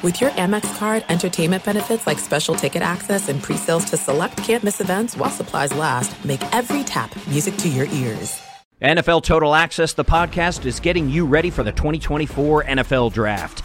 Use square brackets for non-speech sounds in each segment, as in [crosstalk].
With your Amex card, entertainment benefits like special ticket access and pre-sales to select campus events while supplies last, make every tap music to your ears. NFL Total Access, the podcast, is getting you ready for the 2024 NFL Draft.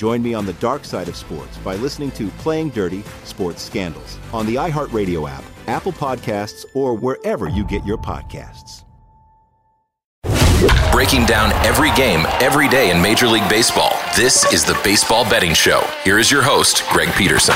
Join me on the dark side of sports by listening to Playing Dirty Sports Scandals on the iHeartRadio app, Apple Podcasts, or wherever you get your podcasts. Breaking down every game, every day in Major League Baseball. This is the Baseball Betting Show. Here is your host, Greg Peterson.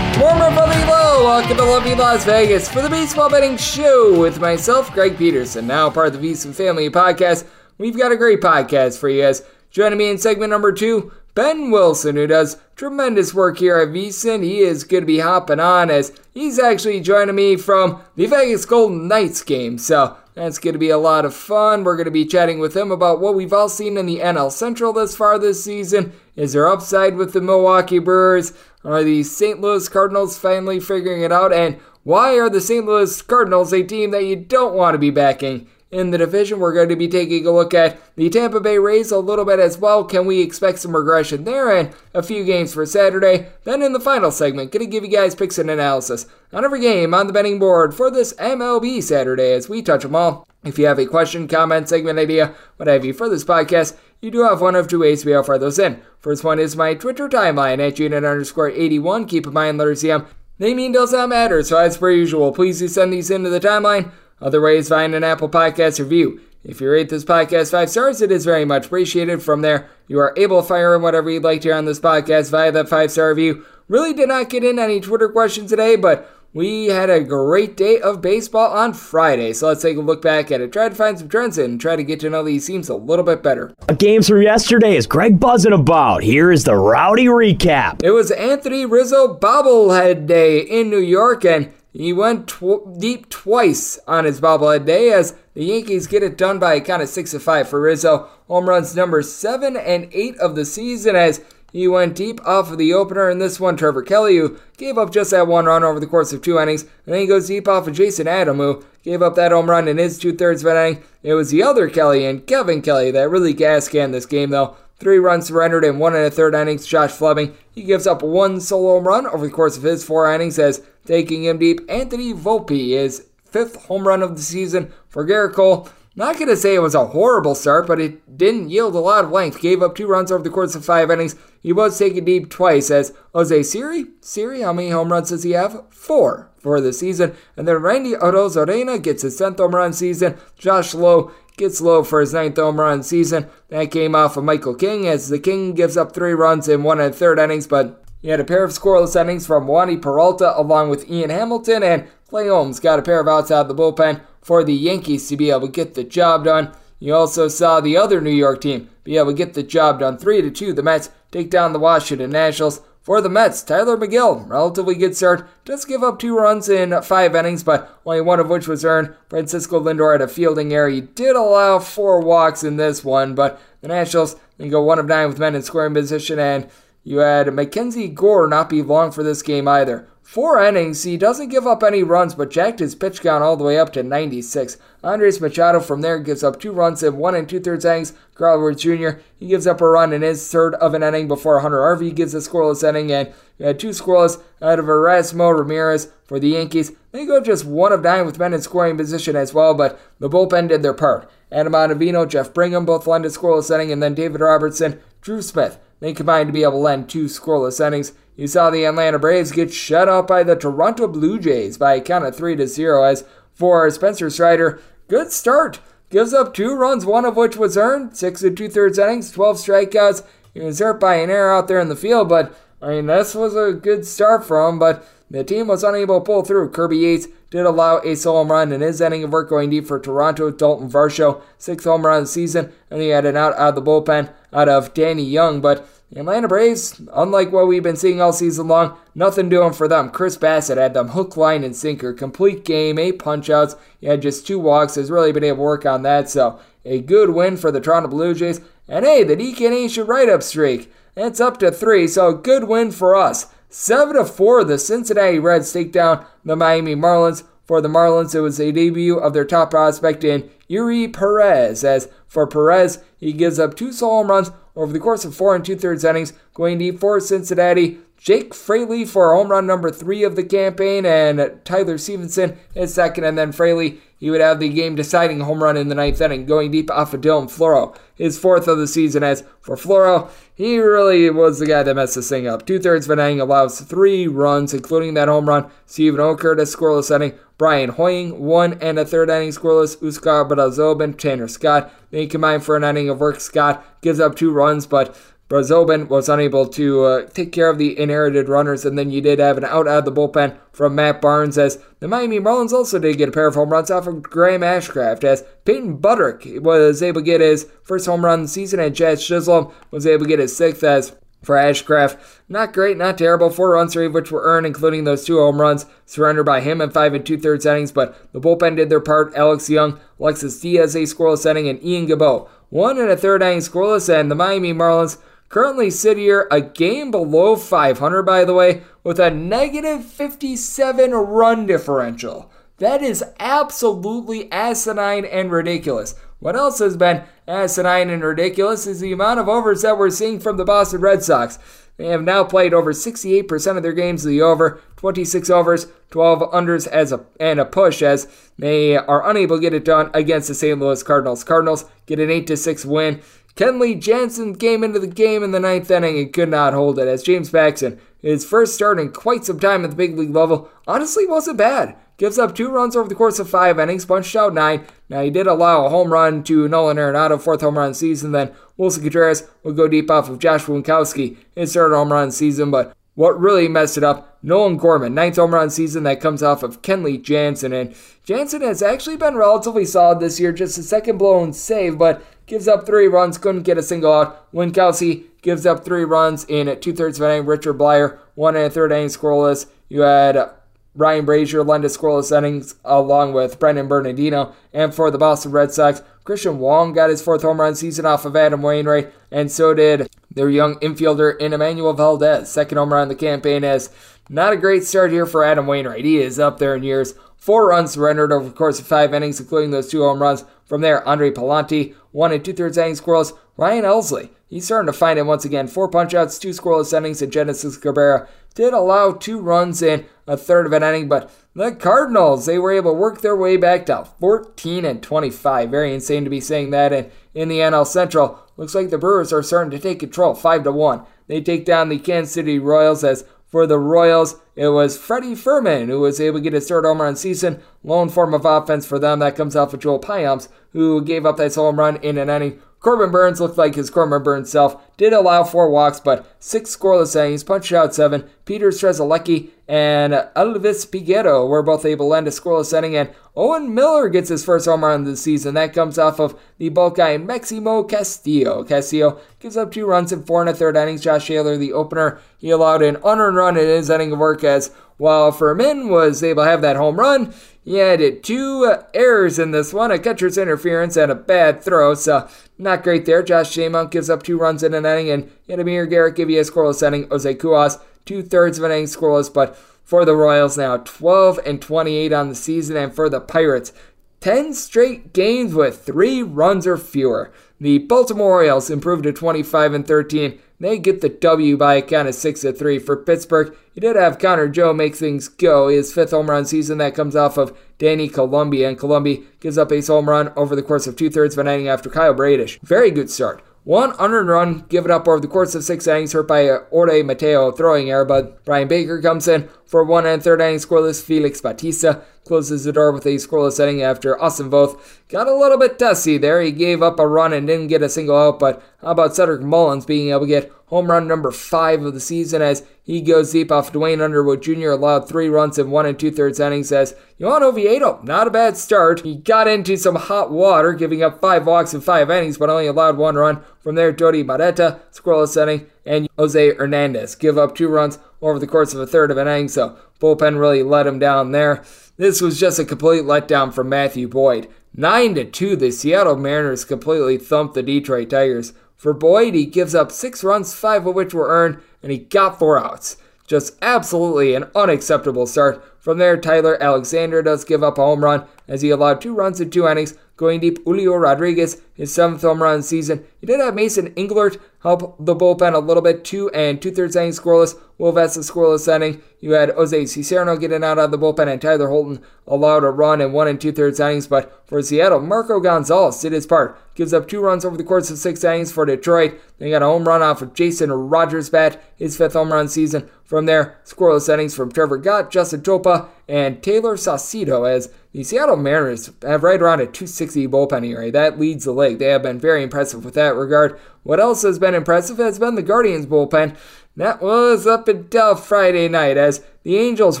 Warmer from below, welcome to lovely Las Vegas for the Baseball Betting Show with myself, Greg Peterson, now part of the VSiN Family Podcast. We've got a great podcast for you guys. Joining me in segment number two, Ben Wilson, who does tremendous work here at VSiN. He is going to be hopping on as he's actually joining me from the Vegas Golden Knights game. So that's going to be a lot of fun. We're going to be chatting with him about what we've all seen in the NL Central this far this season. Is there upside with the Milwaukee Brewers? Are the St. Louis Cardinals finally figuring it out? And why are the St. Louis Cardinals a team that you don't want to be backing? In the division. We're going to be taking a look at the Tampa Bay Rays a little bit as well. Can we expect some regression there? And a few games for Saturday. Then in the final segment, going to give you guys picks and analysis on every game on the betting board for this MLB Saturday as we touch them all. If you have a question, comment, segment idea, what have you for this podcast, you do have one of two ways to fire those in. First one is my Twitter timeline at unit underscore 81. Keep in mind, letters CM. They mean does not matter, so as per usual, please do send these into the timeline. Other ways, find an Apple Podcast review. If you rate this podcast five stars, it is very much appreciated. From there, you are able to fire in whatever you'd like to hear on this podcast via that five star review. Really did not get in any Twitter questions today, but we had a great day of baseball on Friday. So let's take a look back at it. Try to find some trends and try to get to know these teams a little bit better. A Games from yesterday is Greg buzzing about. Here is the rowdy recap. It was Anthony Rizzo bobblehead day in New York, and he went tw- deep twice on his bobblehead day as the Yankees get it done by a count of 6 to 5 for Rizzo. Home runs number 7 and 8 of the season as he went deep off of the opener in this one. Trevor Kelly, who gave up just that one run over the course of two innings, and then he goes deep off of Jason Adam, who gave up that home run in his two thirds of an inning. It was the other Kelly and Kevin Kelly that really gas canned this game, though. Three runs surrendered in one and a third innings. Josh Fleming, he gives up one solo home run over the course of his four innings as taking him deep. Anthony Volpe is fifth home run of the season for Gerrit Cole. Not going to say it was a horrible start, but it didn't yield a lot of length. Gave up two runs over the course of five innings. He was taken deep twice as Jose Siri. Siri, how many home runs does he have? Four for the season. And then Randy Arozarena gets his 10th home run season. Josh Lowe gets low for his ninth home run season. That came off of Michael King as the King gives up three runs in one and third innings, but he had a pair of scoreless innings from Wandy Peralta along with Ian Hamilton, and Clay Holmes got a pair of outs out of the bullpen for the Yankees to be able to get the job done. You also saw the other New York team be able to get the job done 3 to 2. The Mets take down the Washington Nationals. For the Mets, Tylor Megill, relatively good start, does give up two runs in five innings, but only one of which was earned. Francisco Lindor had a fielding error. He did allow four walks in this one, but the Nationals then go one of nine with men in scoring position, and you had Mackenzie Gore not be long for this game either. Four innings, he doesn't give up any runs, but jacked his pitch count all the way up to 96. Andres Machado from there gives up two runs in one and two thirds innings. Carl Edwards Jr. he gives up a run in his third of an inning before Hunter Harvey gives a scoreless inning, and you had two scoreless out of Erasmo Ramirez for the Yankees. They go just one of nine with men in scoring position as well, but the bullpen did their part. Adam Ottavino, Jeff Brigham both lended scoreless inning, and then David Robertson, Drew Smith. They combined to be able to lend two scoreless innings. You saw the Atlanta Braves get shut out by the Toronto Blue Jays by a count of 3 to 0 as for Spencer Strider, good start. gives up two runs, one of which was earned, six and two thirds innings, 12 strikeouts. He was hurt by an error out there in the field, but I mean, this was a good start for him, but the team was unable to pull through. Kirby Yates did allow a solo home run in his inning of work going deep for Toronto. Dalton Varsho, sixth home run of the season, and he had an out out of the bullpen out of Danny Young. But the Atlanta Braves, unlike what we've been seeing all season long, nothing doing for them. Chris Bassitt had them hook, line, and sinker. Complete game, eight punchouts. He had just two walks. Has really been able to work on that. So a good win for the Toronto Blue Jays. And hey, the DK Nation write-up streak. It's up to three, so good win for us. 7 to 4, the Cincinnati Reds take down the Miami Marlins. For the Marlins, it was a debut of their top prospect in Eury Perez. As for Perez, he gives up two solo home runs over the course of four and two thirds innings, going deep for Cincinnati. Jake Fraley for home run number three of the campaign, and Tyler Stephenson is second, and then Fraley he would have the game deciding home run in the ninth inning, going deep off of Dylan Floro. His fourth of the season. As for Floro, he really was the guy that messed this thing up. Two thirds of an inning allows three runs, including that home run. Steven Okert, scoreless inning. Bryan Hoeing, one and a third inning scoreless. Huascar Brazoban, Tanner Scott. They combine for an inning of work. Scott gives up two runs, but Brazoban was unable to uh, take care of the inherited runners, and then you did have an out out of the bullpen from Matt Barnes as the Miami Marlins also did get a pair of home runs off of Graham Ashcraft as Peyton Burdick was able to get his first home run of the season, and Chad Chisholm was able to get his sixth as for Ashcraft. Not great, not terrible. Four runs, three of which were earned, including those two home runs surrendered by him in five and two thirds innings. But the bullpen did their part. Alex Young, Alexis Diaz, a scoreless inning, and Ian Gibaut, one and a third inning scoreless. And the Miami Marlins currently sit here a game below 500, by the way, with a negative 57 run differential. That is absolutely asinine and ridiculous. What else has been asinine and ridiculous is the amount of overs that we're seeing from the Boston Red Sox. They have now played over 68% of their games the over, 26 overs, 12 unders as a and a push as they are unable to get it done against the St. Louis Cardinals. Cardinals get an 8 6 win. Kenley Jansen came into the game in the ninth inning and could not hold it as James Paxton, his first start in quite some time at the big league level, honestly wasn't bad. Gives up two runs over the course of five innings, punched out nine. Now he did allow a home run to Nolan Arenado, fourth home run season. Then Willson Contreras would go deep off of Josh Winckowski, his third home run season. But what really messed it up, Nolan Gorman, ninth home run season that comes off of Kenley Jansen. And Jansen has actually been relatively solid this year, just a second blown save, but gives up three runs, couldn't get a single out. Winckowski gives up three runs in two thirds of an inning. Richard Bleier, one and a third inning scoreless. You had Ryan Brasier to scoreless innings along with Brennan Bernardino. And for the Boston Red Sox, Christian Wong got his fourth home run season off of Adam Wainwright, and so did their young infielder in Enmanuel Valdez. Second home run of the campaign as not a great start here for Adam Wainwright. He is up there in years. Four runs surrendered over the course of five innings, including those two home runs. From there, Andre Pallante, one and two thirds innings scoreless. Ryan Helsley, he's starting to find it once again. Four punchouts, two scoreless innings, and Genesis Cabrera did allow two runs in a third of an inning, but the Cardinals, they were able to work their way back to 14 and 25. Very insane to be saying that. And in the NL Central, looks like the Brewers are starting to take control, 5 to 1. They take down the Kansas City Royals as for the Royals, it was Freddy Fermin who was able to get his third home run season. Lone form of offense for them that comes off of Joel Payamps, who gave up that home run in an inning. Corbin Burnes looked like his Corbin Burnes self. Did allow four walks, but six scoreless innings, punched out seven. Peter Strzelecki and Elvis Peguero were both able to end a scoreless inning, and Owen Miller gets his first home run of the season. That comes off of the bulk guy Maximo Castillo. Castillo gives up two runs in four and a third innings. Josh Taylor, the opener, he allowed an unearned run in his inning of work as while Fermin was able to have that home run, he had two errors in this one, a catcher's interference and a bad throw, so not great there. Josh Staumont gives up two runs in an inning, and Yadimir Garrett give you a scoreless inning. Jose Cuas, two thirds of an inning scoreless, but for the Royals now, 12 and 28 on the season, and for the Pirates, 10 straight games with three runs or fewer. The Baltimore Orioles improved to 25 and 13. They get the W by a count of 6 to 3. For Pittsburgh, you did have Connor Joe make things go. His fifth home run season that comes off of Danny Coulombe, and Coulombe gives up a home run over the course of two thirds of an inning after Kyle Bradish. Very good start. One unearned run given up over the course of six innings, hurt by Jorge Mateo throwing error, but Bryan Baker comes in. For one and third inning scoreless. Felix Bautista closes the door with a scoreless inning after Austin Voth got a little bit dusty there. He gave up a run and didn't get a single out, but how about Cedric Mullins being able to get home run number five of the season as he goes deep off Duane Underwood Jr. allowed three runs in one and two thirds innings as Johan Oviedo, not a bad start. He got into some hot water, giving up five walks in five innings, but only allowed one run. From there, Jody Barreta, scoreless inning, and Jose Hernandez give up two runs over the course of a third of an inning, so bullpen really let him down there. This was just a complete letdown from Matthew Boyd. 9 to 2, the Seattle Mariners completely thumped the Detroit Tigers. For Boyd, he gives up six runs, five of which were earned, and he got four outs. Just absolutely an unacceptable start. From there, Tyler Alexander does give up a home run as he allowed two runs in two innings, Going deep, Julio Rodriguez, his seventh home run season. He did have Mason Englert help the bullpen a little bit, two and two thirds innings scoreless. Will Vest scoreless inning. You had Jose Cisnero getting out of the bullpen, and Tyler Holton allowed a run in one and two thirds innings. But for Seattle, Marco Gonzalez did his part, gives up two runs over the course of six innings for Detroit. They got a home run off of Jason Rogers' bat, his fifth home run season. From there, scoreless innings from Trevor Gott, Justin Topa, and Tayler Saucedo as the Seattle Mariners have right around a 260 bullpen ERA. That leads the league. They have been very impressive with that regard. What else has been impressive has been the Guardians bullpen. That was up until Friday night as the Angels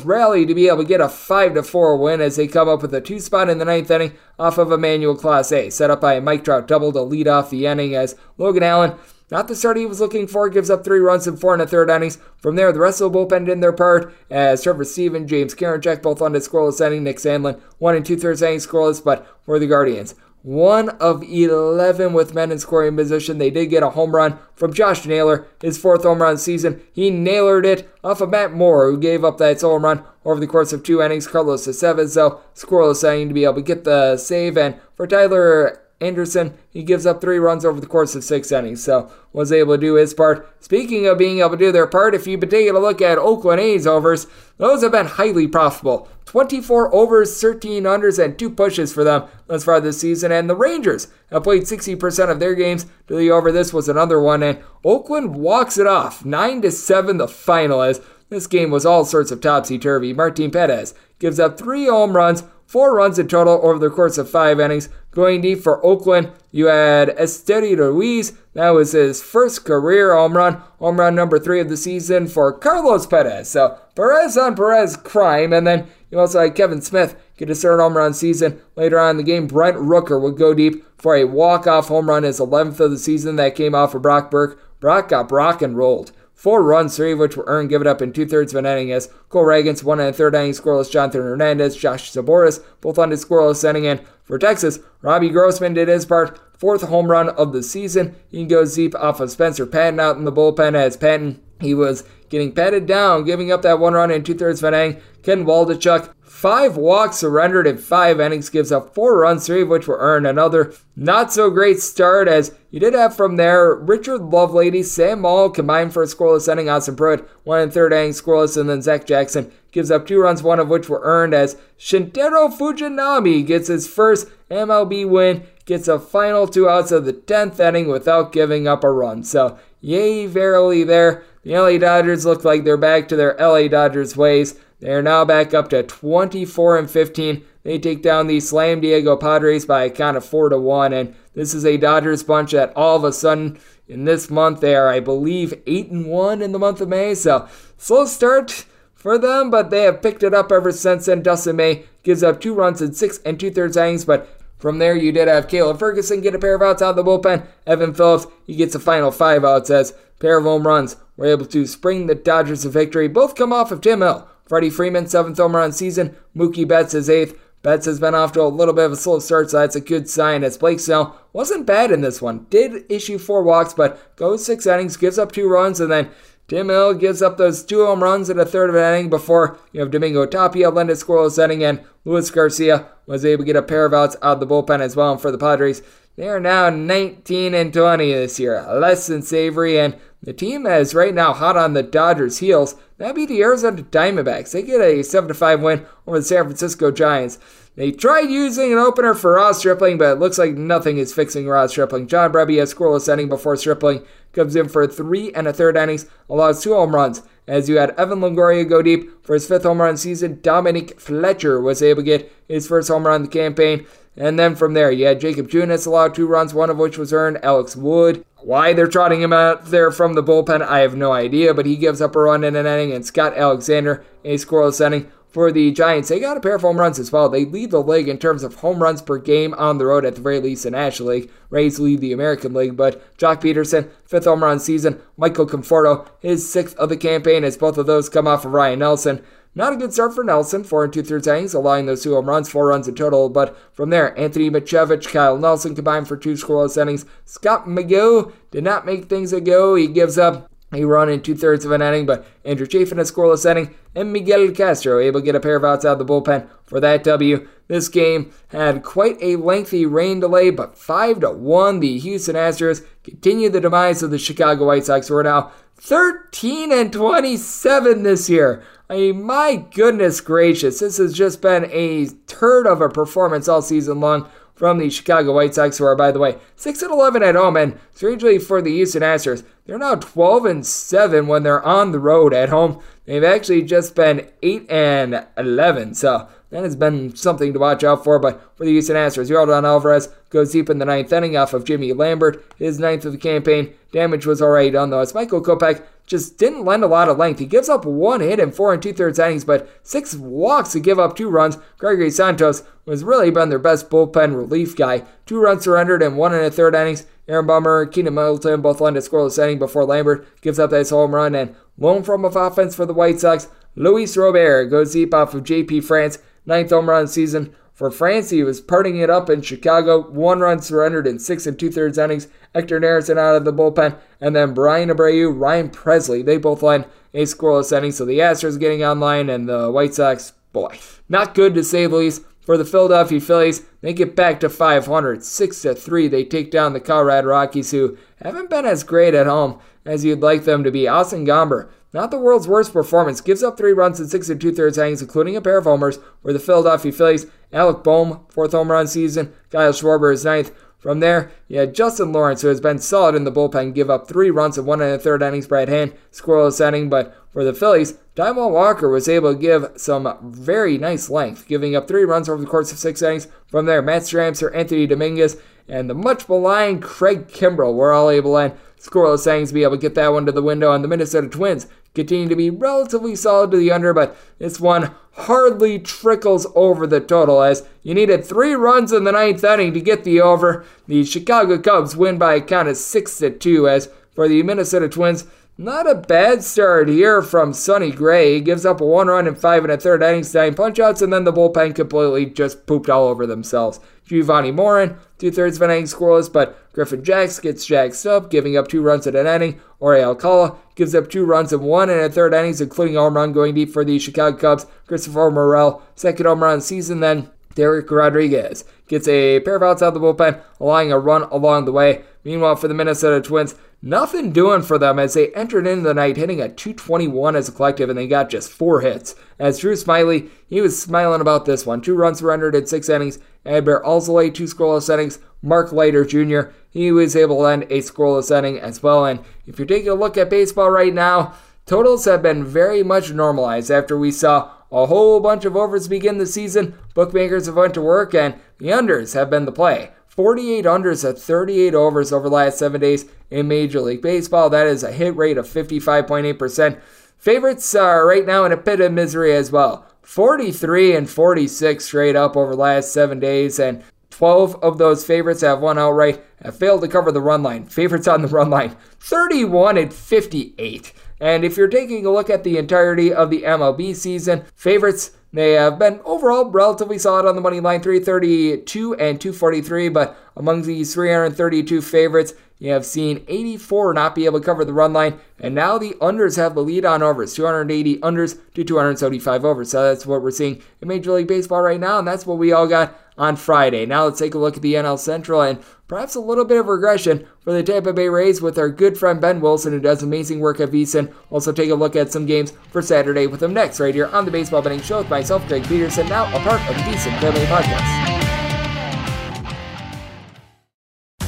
rally to be able to get a 5 4 win as they come up with a two spot in the ninth inning off of Emmanuel Clase, set up by a Mike Trout double to lead off the inning as Logan Allen not the start he was looking for, gives up three runs in four and a third innings. From there, the rest of the bullpen did their part as Trevor Stephan, James Karinchak both on the scoreless inning. Nick Sandlin, one and two thirds innings scoreless, but for the Guardians. One of 11 with men in scoring position. They did get a home run from Josh Naylor, his fourth home run season. He nailered it off of Matt Moore, who gave up that home run over the course of two innings. Carlos Estevez, though, scoreless inning to be able to get the save. And for Tyler Anderson, he gives up three runs over the course of six innings, so was able to do his part. Speaking of being able to do their part, if you've been taking a look at Oakland A's overs, those have been highly profitable. 24 overs, 13 unders, and two pushes for them thus far this season. And the Rangers have played 60% of their games to the over. This was another one, and Oakland walks it off. 9 to 7, the final as this game was all sorts of topsy turvy. Martin Perez gives up three home runs, four runs in total over the course of five innings. Going deep for Oakland, you had Esteury Ruiz. That was his first career home run, home run number three of the season for Carlos Perez. So Perez on Perez crime. And then you also had Kevin Smith get his third home run season. Later on in the game, Brent Rooker would go deep for a walk-off home run, his 11th of the season. That came off of Brock Burke. Brock got Brock and rolled. Four runs, three of which were earned, give it up in two thirds of an inning as Cole Ragans, one and third inning scoreless, Jonathan Hernandez, Josh Sborz, both on his scoreless inning. And for Texas, Robbie Grossman did his part, fourth home run of the season. He goes deep off of Spencer Patton out in the bullpen as Patton, he was getting patted down, giving up that one run in two thirds of an inning. Ken Waldichuk Five walks surrendered in five innings gives up four runs, three of which were earned. Another not so great start as you did have from there Richard Lovelady, Sam Moll combined for a scoreless inning. Austin Pruitt, one and third inning scoreless, and then Zach Jackson gives up two runs, one of which were earned as Shintaro Fujinami gets his first MLB win, gets a final two outs of the 10th inning without giving up a run. So, yay, verily, there. The LA Dodgers look like they're back to their LA Dodgers ways. They are now back up to 24 and 15. They take down the Slam Diego Padres by a count of 4 to 1. And this is a Dodgers bunch that all of a sudden in this month they are, I believe, 8 and 1 in the month of May. So slow start for them, but they have picked it up ever since then. Dustin May gives up two runs in six and two thirds innings, but from there, you did have Caleb Ferguson get a pair of outs out of the bullpen. Evan Phillips, he gets a final five outs as pair of home runs were able to spring the Dodgers a victory. Both come off of Tim Hill, Freddie Freeman, seventh home run season. Mookie Betts, his eighth. Betts has been off to a little bit of a slow start, so that's a good sign. As Blake Snell wasn't bad in this one, did issue four walks, but goes six innings, gives up two runs, and then Tim Hill gives up those two home runs in a third of an inning before you have Domingo Tapia lend a scoreless inning, and Luis Garcia was able to get a pair of outs out of the bullpen as well. And for the Padres, they are now 19 and 20 this year, less than savory, and the team is right now hot on the Dodgers' heels. That'd be the Arizona Diamondbacks. They get a 7 5 win over the San Francisco Giants. They tried using an opener for Ross Stripling, but it looks like nothing is fixing Ross Stripling. John a scoreless inning before Stripling comes in for three and a third innings, allows two home runs, as you had Evan Longoria go deep for his fifth home run season. Dominic Fletcher was able to get his first home run in the campaign. And then from there, you had Jakob Junis allowed two runs, one of which was earned. Alex Wood. Why they're trotting him out there from the bullpen, I have no idea, but he gives up a run in an inning. And Scott Alexander, a scoreless inning for the Giants. They got a pair of home runs as well. They lead the league in terms of home runs per game on the road, at the very least, in National League. Rays lead the American League, but Joc Pederson, fifth home run season. Michael Conforto, his sixth of the campaign, as both of those come off of Ryne Nelson. Not a good start for Nelson, four and two thirds innings, allowing those two home runs, four runs in total. But from there, Anthony Misiewicz, Kyle Nelson combined for two scoreless innings. Scott McGough did not make things a go. He gives up a run in two thirds of an inning, but Andrew Chafin a scoreless inning, and Miguel Castro able to get a pair of outs out of the bullpen for that W. This game had quite a lengthy rain delay, but 5 to 1, the Houston Astros continue the demise of the Chicago White Sox, We're now 13 and 27 this year. I mean, my goodness gracious, this has just been a turd of a performance all season long from the Chicago White Sox, who are, by the way, 6 and 11 at home, and strangely for the Houston Astros, they're now 12 and 7 when they're on the road at home. They've actually just been 8 and 11, so that has been something to watch out for. But for the Houston Astros, Yordan Alvarez goes deep in the ninth inning off of Jimmy Lambert, his ninth of the campaign. Damage was already done though, as Michael Kopech just didn't lend a lot of length. He gives up one hit in four and two thirds innings, but six walks to give up two runs. Gregory Santos was really been their best bullpen relief guy. Two runs surrendered in one and a third innings. Aaron Bummer, Keynan Middleton both lend a scoreless inning before Lambert gives up that home run. And lone from of offense for the White Sox, Luis Robert goes deep off of JP France, ninth home run season. For France, he was parting it up in Chicago. One run surrendered in six and two thirds innings. Hector Neris out of the bullpen. And then Bryan Abreu, Ryan Pressly. They both line a scoreless inning. So the Astros getting online and the White Sox, boy, not good to say the least. For the Philadelphia Phillies, they get back to 500, 6 to 3. They take down the Colorado Rockies, who haven't been as great at home as you'd like them to be. Austin Gomber, not the world's worst performance, gives up three runs in six and two thirds innings, including a pair of homers. For the Philadelphia Phillies, Alec Bohm, fourth home run season. Kyle Schwarber is ninth. From there, you had Justin Lawrence, who has been solid in the bullpen, give up three runs in one and a third innings. Brad Hand, scoreless inning, but for the Phillies, Taijuan Walker was able to give some very nice length, giving up three runs over the course of six innings. From there, Matt Strahm, Seranthony Dominguez, and the much maligned Craig Kimbrel were all able to scoreless innings be able to get that one to the window. And the Minnesota Twins continue to be relatively solid to the under, but this one hardly trickles over the total as you needed three runs in the ninth inning to get the over. The Chicago Cubs win by a count of six to two as for the Minnesota Twins. Not a bad start here from Sonny Gray. He gives up a one run in five and a third innings, nine punchouts, and then the bullpen completely just pooped all over themselves. Jovani Moran, two thirds of an inning scoreless, but Griffin Jax gets jacked up, giving up two runs in an inning. Jorge Alcala gives up two runs in one and a third innings, including home run going deep for the Chicago Cubs. Christopher Morel, second home run season then. Dereck Rodriguez gets a pair of outs out of the bullpen, allowing a run along the way. Meanwhile, for the Minnesota Twins, nothing doing for them as they entered into the night hitting at 221 as a collective and they got just four hits. As Drew Smyly, he was smiling about this one. Two runs surrendered in six innings. Adbert Alzolay, two scoreless innings. Mark Leiter Jr., he was able to end a scoreless inning as well. And if you're taking a look at baseball right now, totals have been very much normalized after we saw a whole bunch of overs begin the season. Bookmakers have went to work and the unders have been the play. 48 unders at 38 overs over the last seven days in Major League Baseball. That is a hit rate of 55.8%. Favorites are right now in a pit of misery as well. 43 and 46 straight up over the last seven days, and 12 of those favorites have won outright, have failed to cover the run line. Favorites on the run line, 31 and 58. And if you're taking a look at the entirety of the MLB season, favorites they have been overall relatively solid on the money line, 332 and 243, but among these 332 favorites, you have seen 84 not be able to cover the run line, and now the unders have the lead on overs 280 unders to 275 overs. So that's what we're seeing in Major League Baseball right now, and that's what we all got on Friday. Now let's take a look at the NL Central and perhaps a little bit of regression for the Tampa Bay Rays with our good friend Ben Wilson, who does amazing work at VSiN. Also, take a look at some games for Saturday with him next, right here on the Baseball Betting Show with myself, Greg Peterson, now a part of the VSiN Family Podcast.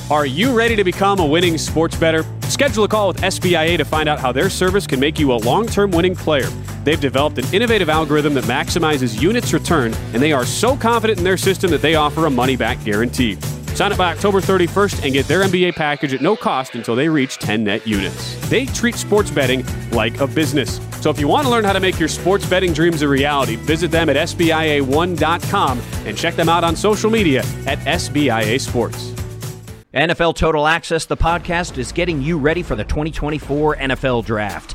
Are you ready to become a winning sports better? Schedule a call with SBIA to find out how their service can make you a long term winning player. They've developed an innovative algorithm that maximizes units returned, and they are so confident in their system that they offer a money back guarantee. Sign up by October 31st and get their NBA package at no cost until they reach 10 net units. They treat sports betting like a business. So if you want to learn how to make your sports betting dreams a reality, visit them at SBIA1.com and check them out on social media at SBIA Sports. NFL Total Access, the podcast, is getting you ready for the 2024 NFL Draft.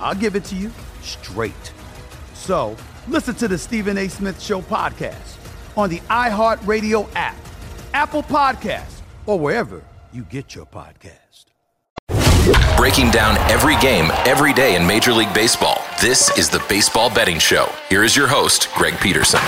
I'll give it to you straight. So listen to the Stephen A. Smith Show podcast on the iHeartRadio app, Apple Podcasts, or wherever you get your podcast. Breaking down every game, every day in Major League Baseball. This is the Baseball Betting Show. Here is your host, Greg Peterson.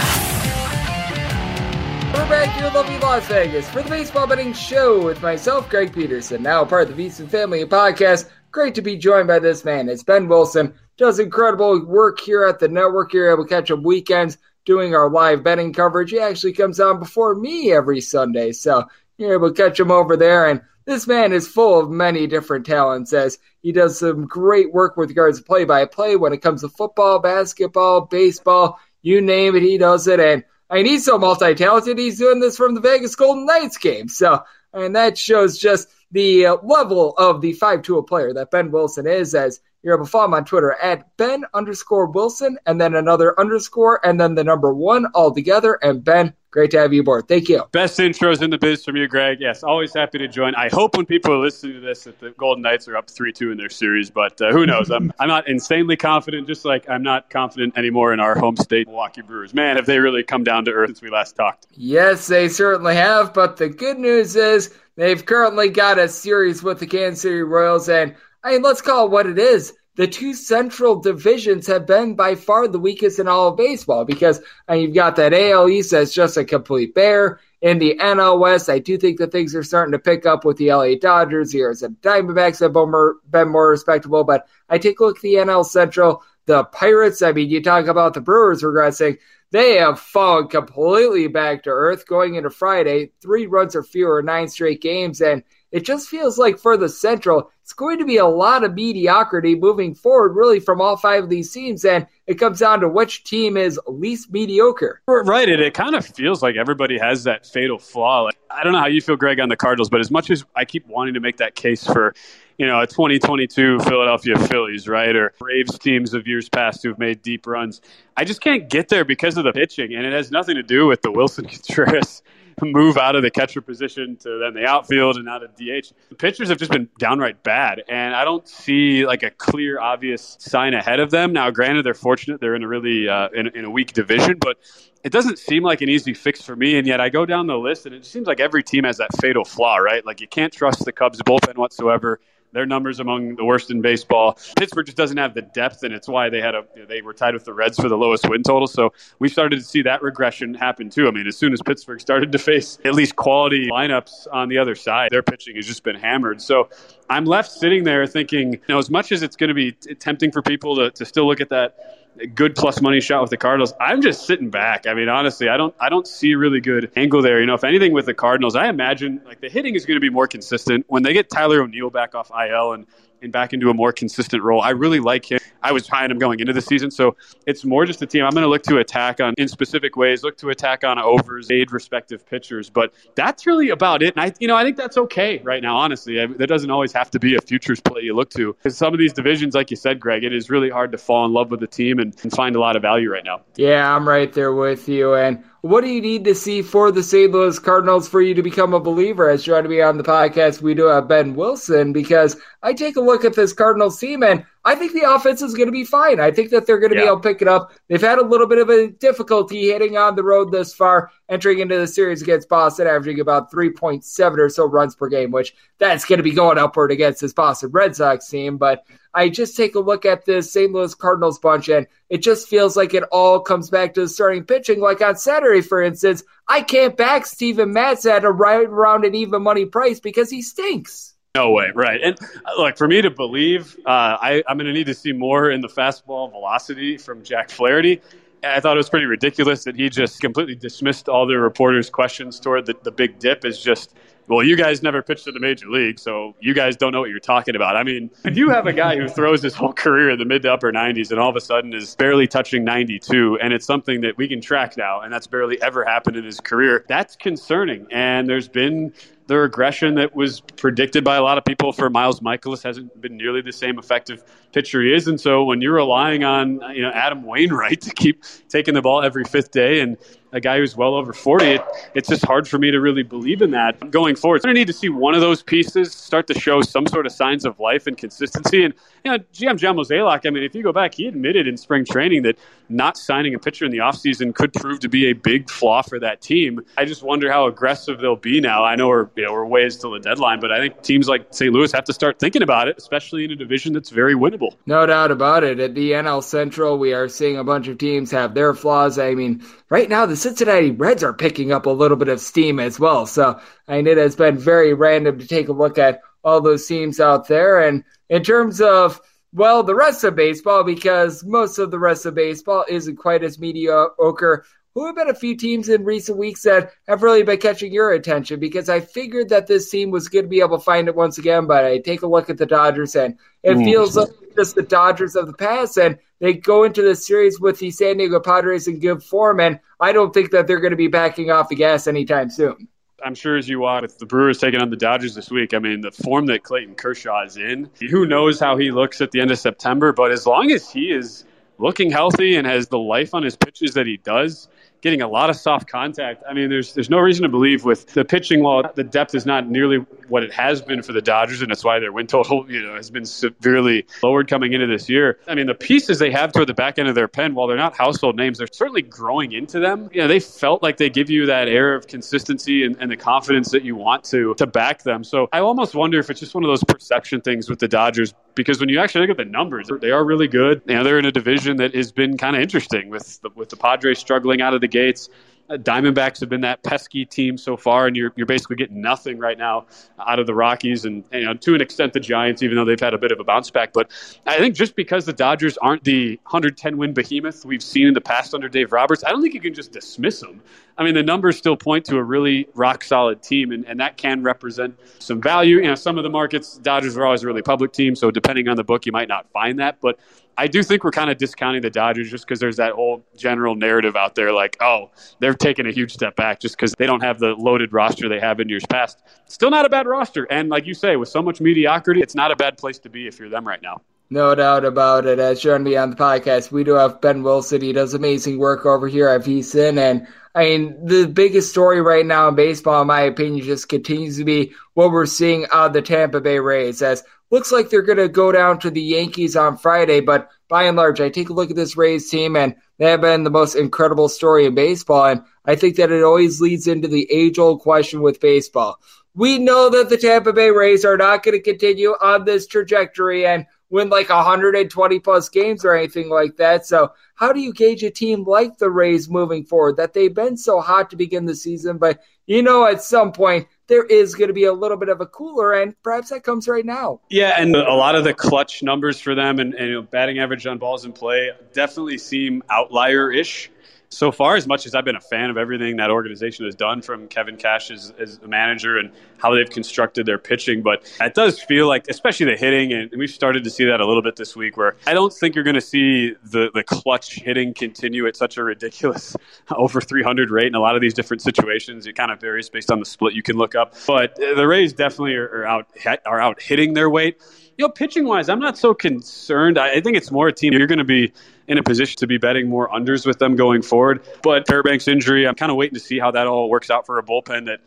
We're back here in lovely Las Vegas for the Baseball Betting Show with myself, Greg Peterson, now part of the VSiN family of podcasts, great to be joined by this man. It's Ben Wilson, does incredible work here at the network. You're able to catch him weekends doing our live betting coverage. He actually comes on before me every Sunday, so you're able to catch him over there. And this man is full of many different talents as he does some great work with regards to play by play when it comes to football, basketball, baseball, you name it, he does it. And I mean, he's so multi talented, he's doing this from the Vegas Golden Knights game. So, and that shows just the uh, level of the 5 tool player that Ben Wilson is as you're able to follow him on Twitter at Ben underscore Wilson and then another underscore and then the number one all together. And Ben, great to have you aboard. Thank you. Best intros in the biz from you, Greg. Yes, always happy to join. I hope when people are listening to this that the Golden Knights are up 3 2 in their series, but uh, who knows? I'm, I'm not insanely confident, just like I'm not confident anymore in our home state, Milwaukee Brewers. Man, have they really come down to earth since we last talked? Yes, they certainly have. But the good news is they've currently got a series with the Kansas City Royals. And I mean, let's call it what it is the two central divisions have been by far the weakest in all of baseball because you've got that AL East that's just a complete bear. In the NL West, I do think that things are starting to pick up with the LA Dodgers. Here, the Diamondbacks have been more, been more respectable, but I take a look at the NL Central. The Pirates, I mean, you talk about the Brewers regressing. They have fallen completely back to earth going into Friday. Three runs or fewer, nine straight games. And it just feels like for the Central, it's going to be a lot of mediocrity moving forward, really, from all five of these teams. And it comes down to which team is least mediocre. Right. It, it kind of feels like everybody has that fatal flaw. Like, I don't know how you feel, Greg, on the Cardinals, but as much as I keep wanting to make that case for you know, a 2022 Philadelphia Phillies, right? Or Braves teams of years past who've made deep runs. I just can't get there because of the pitching, and it has nothing to do with the Willson [laughs] Contreras move out of the catcher position to then the outfield and out of DH. The pitchers have just been downright bad, and I don't see like a clear, obvious sign ahead of them. Now, granted, they're fortunate; they're in a really uh, in, in a weak division, but it doesn't seem like an easy fix for me. And yet, I go down the list, and it seems like every team has that fatal flaw, right? Like you can't trust the Cubs bullpen whatsoever. Their numbers among the worst in baseball. Pittsburgh just doesn't have the depth, and it's why they had a they were tied with the Reds for the lowest win total. So we started to see that regression happen too. I mean, as soon as Pittsburgh started to face at least quality lineups on the other side, their pitching has just been hammered. So I'm left sitting there thinking, you know, as much as it's going to be tempting for people to, to still look at that good plus money shot with the Cardinals. I'm just sitting back. I mean, honestly, I don't I don't see a really good angle there. You know, if anything with the Cardinals, I imagine like the hitting is going to be more consistent when they get Tyler O'Neill back off IL and and back into a more consistent role. I really like him. I was high on him going into the season, so it's more just a team. I'm going to look to attack on in specific ways, look to attack on overs, aid respective pitchers, but that's really about it. And I, you know, I think that's okay right now. Honestly, I, that doesn't always have to be a futures play you look to because some of these divisions, like you said, Greg, it is really hard to fall in love with the team and, and find a lot of value right now. Yeah, I'm right there with you, and what do you need to see for the St. Louis Cardinals for you to become a believer? As you're going to be on the podcast, we do have Ben Wilson because I take a look at this Cardinals team and I think the offense is going to be fine. I think that they're going to yeah. be able to pick it up. They've had a little bit of a difficulty hitting on the road this far, entering into the series against Boston, averaging about 3.7 or so runs per game, which that's going to be going upward against this Boston Red Sox team. But I just take a look at this St. Louis Cardinals bunch, and it just feels like it all comes back to the starting pitching. Like on Saturday, for instance, I can't back Steven Matz at a right around an even money price because he stinks. No way, right? And uh, look, for me to believe, uh, I, I'm going to need to see more in the fastball velocity from Jack Flaherty. I thought it was pretty ridiculous that he just completely dismissed all the reporters' questions toward the, the big dip Is just well, you guys never pitched in the major league, so you guys don't know what you're talking about. I mean, if you have a guy who throws his whole career in the mid to upper 90s and all of a sudden is barely touching 92, and it's something that we can track now, and that's barely ever happened in his career, that's concerning. And there's been the regression that was predicted by a lot of people for Miles Mikolas hasn't been nearly the same effective pitcher he is. And so when you're relying on you know Adam Wainwright [laughs] to keep taking the ball every fifth day and a guy who's well over 40, it, it's just hard for me to really believe in that going forward. So I need to see one of those pieces start to show some sort of signs of life and consistency. And you know, GM John Mozeliak, I mean, if you go back, he admitted in spring training that not signing a pitcher in the offseason could prove to be a big flaw for that team. I just wonder how aggressive they'll be now. I know we're, you know, we're ways till the deadline, but I think teams like St. Louis have to start thinking about it, especially in a division that's very winnable. No doubt about it. At the NL Central, we are seeing a bunch of teams have their flaws. I mean, right now the Cincinnati Reds are picking up a little bit of steam as well. So I mean, it has been very random to take a look at all those teams out there. And in terms of well, the rest of baseball, because most of the rest of baseball isn't quite as mediocre. Who have been a few teams in recent weeks that have really been catching your attention? Because I figured that this team was going to be able to find it once again, but I take a look at the Dodgers and it mm. feels like just the Dodgers of the past, and they go into the series with the San Diego Padres in good form, and I don't think that they're going to be backing off the gas anytime soon. I'm sure as you watch if the Brewers taking on the Dodgers this week, I mean, the form that Clayton Kershaw is in, who knows how he looks at the end of September, but as long as he is looking healthy and has the life on his pitches that he does, getting a lot of soft contact. I mean, there's there's no reason to believe with the pitching law, the depth is not nearly what it has been for the Dodgers, and that's why their win total, you know, has been severely lowered coming into this year. I mean, the pieces they have toward the back end of their pen, while they're not household names, they're certainly growing into them. You know, they felt like they give you that air of consistency and, and the confidence that you want to to back them. So I almost wonder if it's just one of those perception things with the Dodgers because when you actually look at the numbers, they are really good. You know, they're in a division that has been kind of interesting with the, with the Padres struggling out of the gates. Uh, Diamondbacks have been that pesky team so far, and you're, you're basically getting nothing right now out of the Rockies and, you know, to an extent the Giants, even though they've had a bit of a bounce back. But I think just because the Dodgers aren't the 110 win behemoth we've seen in the past under Dave Roberts, I don't think you can just dismiss them. I mean, the numbers still point to a really rock solid team, and, and that can represent some value. You know, some of the markets, Dodgers are always a really public team, so depending on the book, you might not find that. But I do think we're kind of discounting the Dodgers just because there's that whole general narrative out there like, oh, they're taking a huge step back just because they don't have the loaded roster they have in years past. Still not a bad roster. And like you say, with so much mediocrity, it's not a bad place to be if you're them right now. No doubt about it. As joining me on the podcast, we do have Ben Wilson. He does amazing work over here at VSIN. And I mean, the biggest story right now in baseball, in my opinion, just continues to be what we're seeing out of the Tampa Bay Rays. As looks like they're going to go down to the Yankees on Friday, but by and large, I take a look at this Rays team and they have been the most incredible story in baseball. And I think that it always leads into the age old question with baseball. We know that the Tampa Bay Rays are not going to continue on this trajectory and win like 120 plus games or anything like that. So, how do you gauge a team like the Rays moving forward that they've been so hot to begin the season, but you know, at some point there is going to be a little bit of a cooler, and perhaps that comes right now. Yeah, and a lot of the clutch numbers for them and, and you know, batting average on balls in play definitely seem outlier ish so far, as much as I've been a fan of everything that organization has done from Kevin Cash as, as a manager and how they've constructed their pitching, but it does feel like, especially the hitting, and we've started to see that a little bit this week, where I don't think you're going to see the, the clutch hitting continue at such a ridiculous [laughs] over 300 rate in a lot of these different situations. It kind of varies based on the split you can look up, but the Rays definitely are, are out are out hitting their weight you know, pitching wise, I'm not so concerned. I, think it's more a team you're going to be in a position to be betting more unders with them going forward. But Fairbanks' injury, I'm kind of waiting to see how that all works out for a bullpen that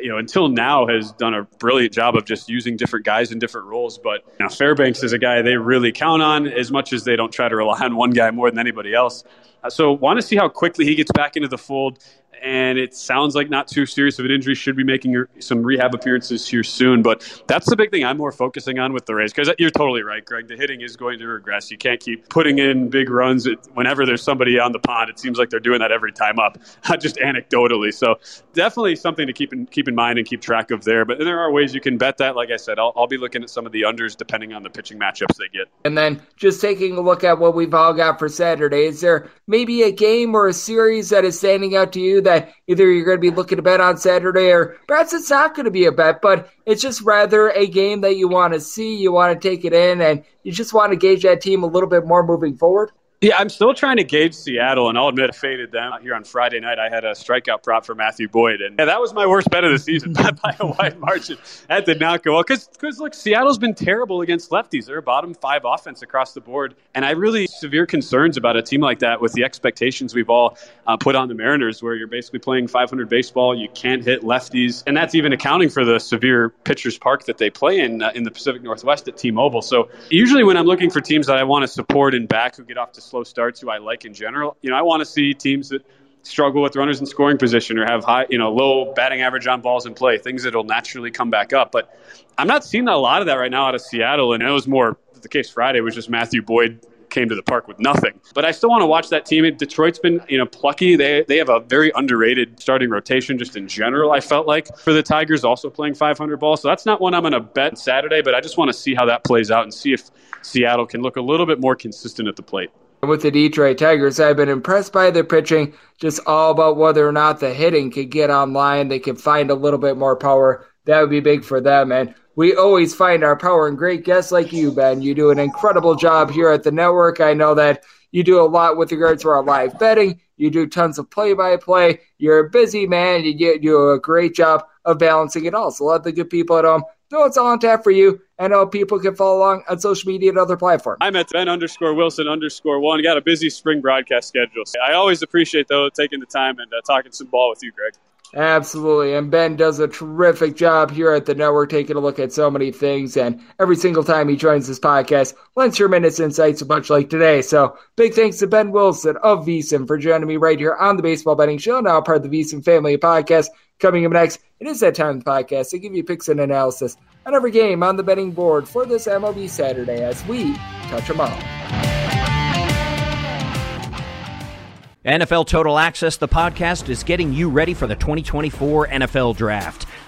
you know, until now has done a brilliant job of just using different guys in different roles. But you know, Fairbanks is a guy they really count on as much as they don't try to rely on one guy more than anybody else. So, want to see how quickly he gets back into the fold and it sounds like not too serious of an injury. Should be making some rehab appearances here soon. But that's the big thing I'm more focusing on with the Rays because you're totally right, Greg. The hitting is going to regress. You can't keep putting in big runs whenever there's somebody on the pond. It seems like they're doing that every time up, [laughs] just anecdotally. So definitely something to keep in keep in mind and keep track of there. But there are ways you can bet that. Like I said, I'll, I'll be looking at some of the unders depending on the pitching matchups they get. And then just taking a look at what we've all got for Saturday. Is there maybe a game or a series that is standing out to you that either you're going to be looking to bet on Saturday or perhaps it's not going to be a bet, but it's just rather a game that you want to see, you want to take it in, and you just want to gauge that team a little bit more moving forward? Yeah, I'm still trying to gauge Seattle, and I'll admit I faded them here on Friday night. I had a strikeout prop for Matthew Boyd, and yeah, that was my worst bet of the season [laughs] by, by a wide margin. That did not go well because, look, Seattle's been terrible against lefties. They're a bottom five offense across the board, and I really severe concerns about a team like that with the expectations we've all uh, put on the Mariners, where you're basically playing 500 baseball, you can't hit lefties, and that's even accounting for the severe pitchers park that they play in uh, in the Pacific Northwest at T-Mobile. So usually when I'm looking for teams that I want to support and back who get off to slow starts who I like in general. You know, I want to see teams that struggle with runners in scoring position or have high, you know, low batting average on balls in play, things that'll naturally come back up. But I'm not seeing a lot of that right now out of Seattle, and it was more the case Friday was just Matthew Boyd came to the park with nothing. But I still want to watch that team. Detroit's been, you know, plucky. They they have a very underrated starting rotation just in general. I felt like for the Tigers, also playing 500 ball. So that's not one I'm going to bet Saturday. But I just want to see how that plays out and see if Seattle can look a little bit more consistent at the plate. With the Detroit Tigers, I've been impressed by their pitching, just all about whether or not the hitting could get online. They could find a little bit more power. That would be big for them. And we always find our power in great guests like you, Ben. You do an incredible job here at the network. I know that you do a lot with regards to our live betting. You do tons of play by play. You're a busy man. You do a great job of balancing it all. So let the good people at home know it's all on tap for you. I know people can follow along on social media and other platforms. I'm at Ben underscore Wilson underscore one. Got a busy spring broadcast schedule. I always appreciate, though, taking the time and uh, talking some ball with you, Greg. Absolutely. And Ben does a terrific job here at the network, taking a look at so many things. And every single time he joins this podcast, lends tremendous insights, much like today. So big thanks to Ben Wilson of VSiN for joining me right here on the Baseball Betting Show, now part of the VSiN family podcast. Coming up next, it is that time of the podcast to give you picks and analysis on every game on the betting board for this MLB Saturday as we touch them all. NFL Total Access, the podcast, is getting you ready for the 2024 NFL Draft.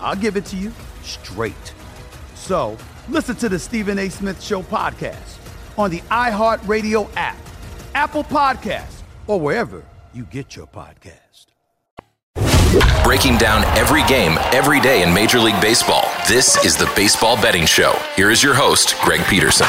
I'll give it to you straight. So listen to the Stephen A. Smith Show podcast on the iHeartRadio app, Apple Podcasts, or wherever you get your podcast. Breaking down every game, every day in Major League Baseball. This is the Baseball Betting Show. Here is your host, Greg Peterson.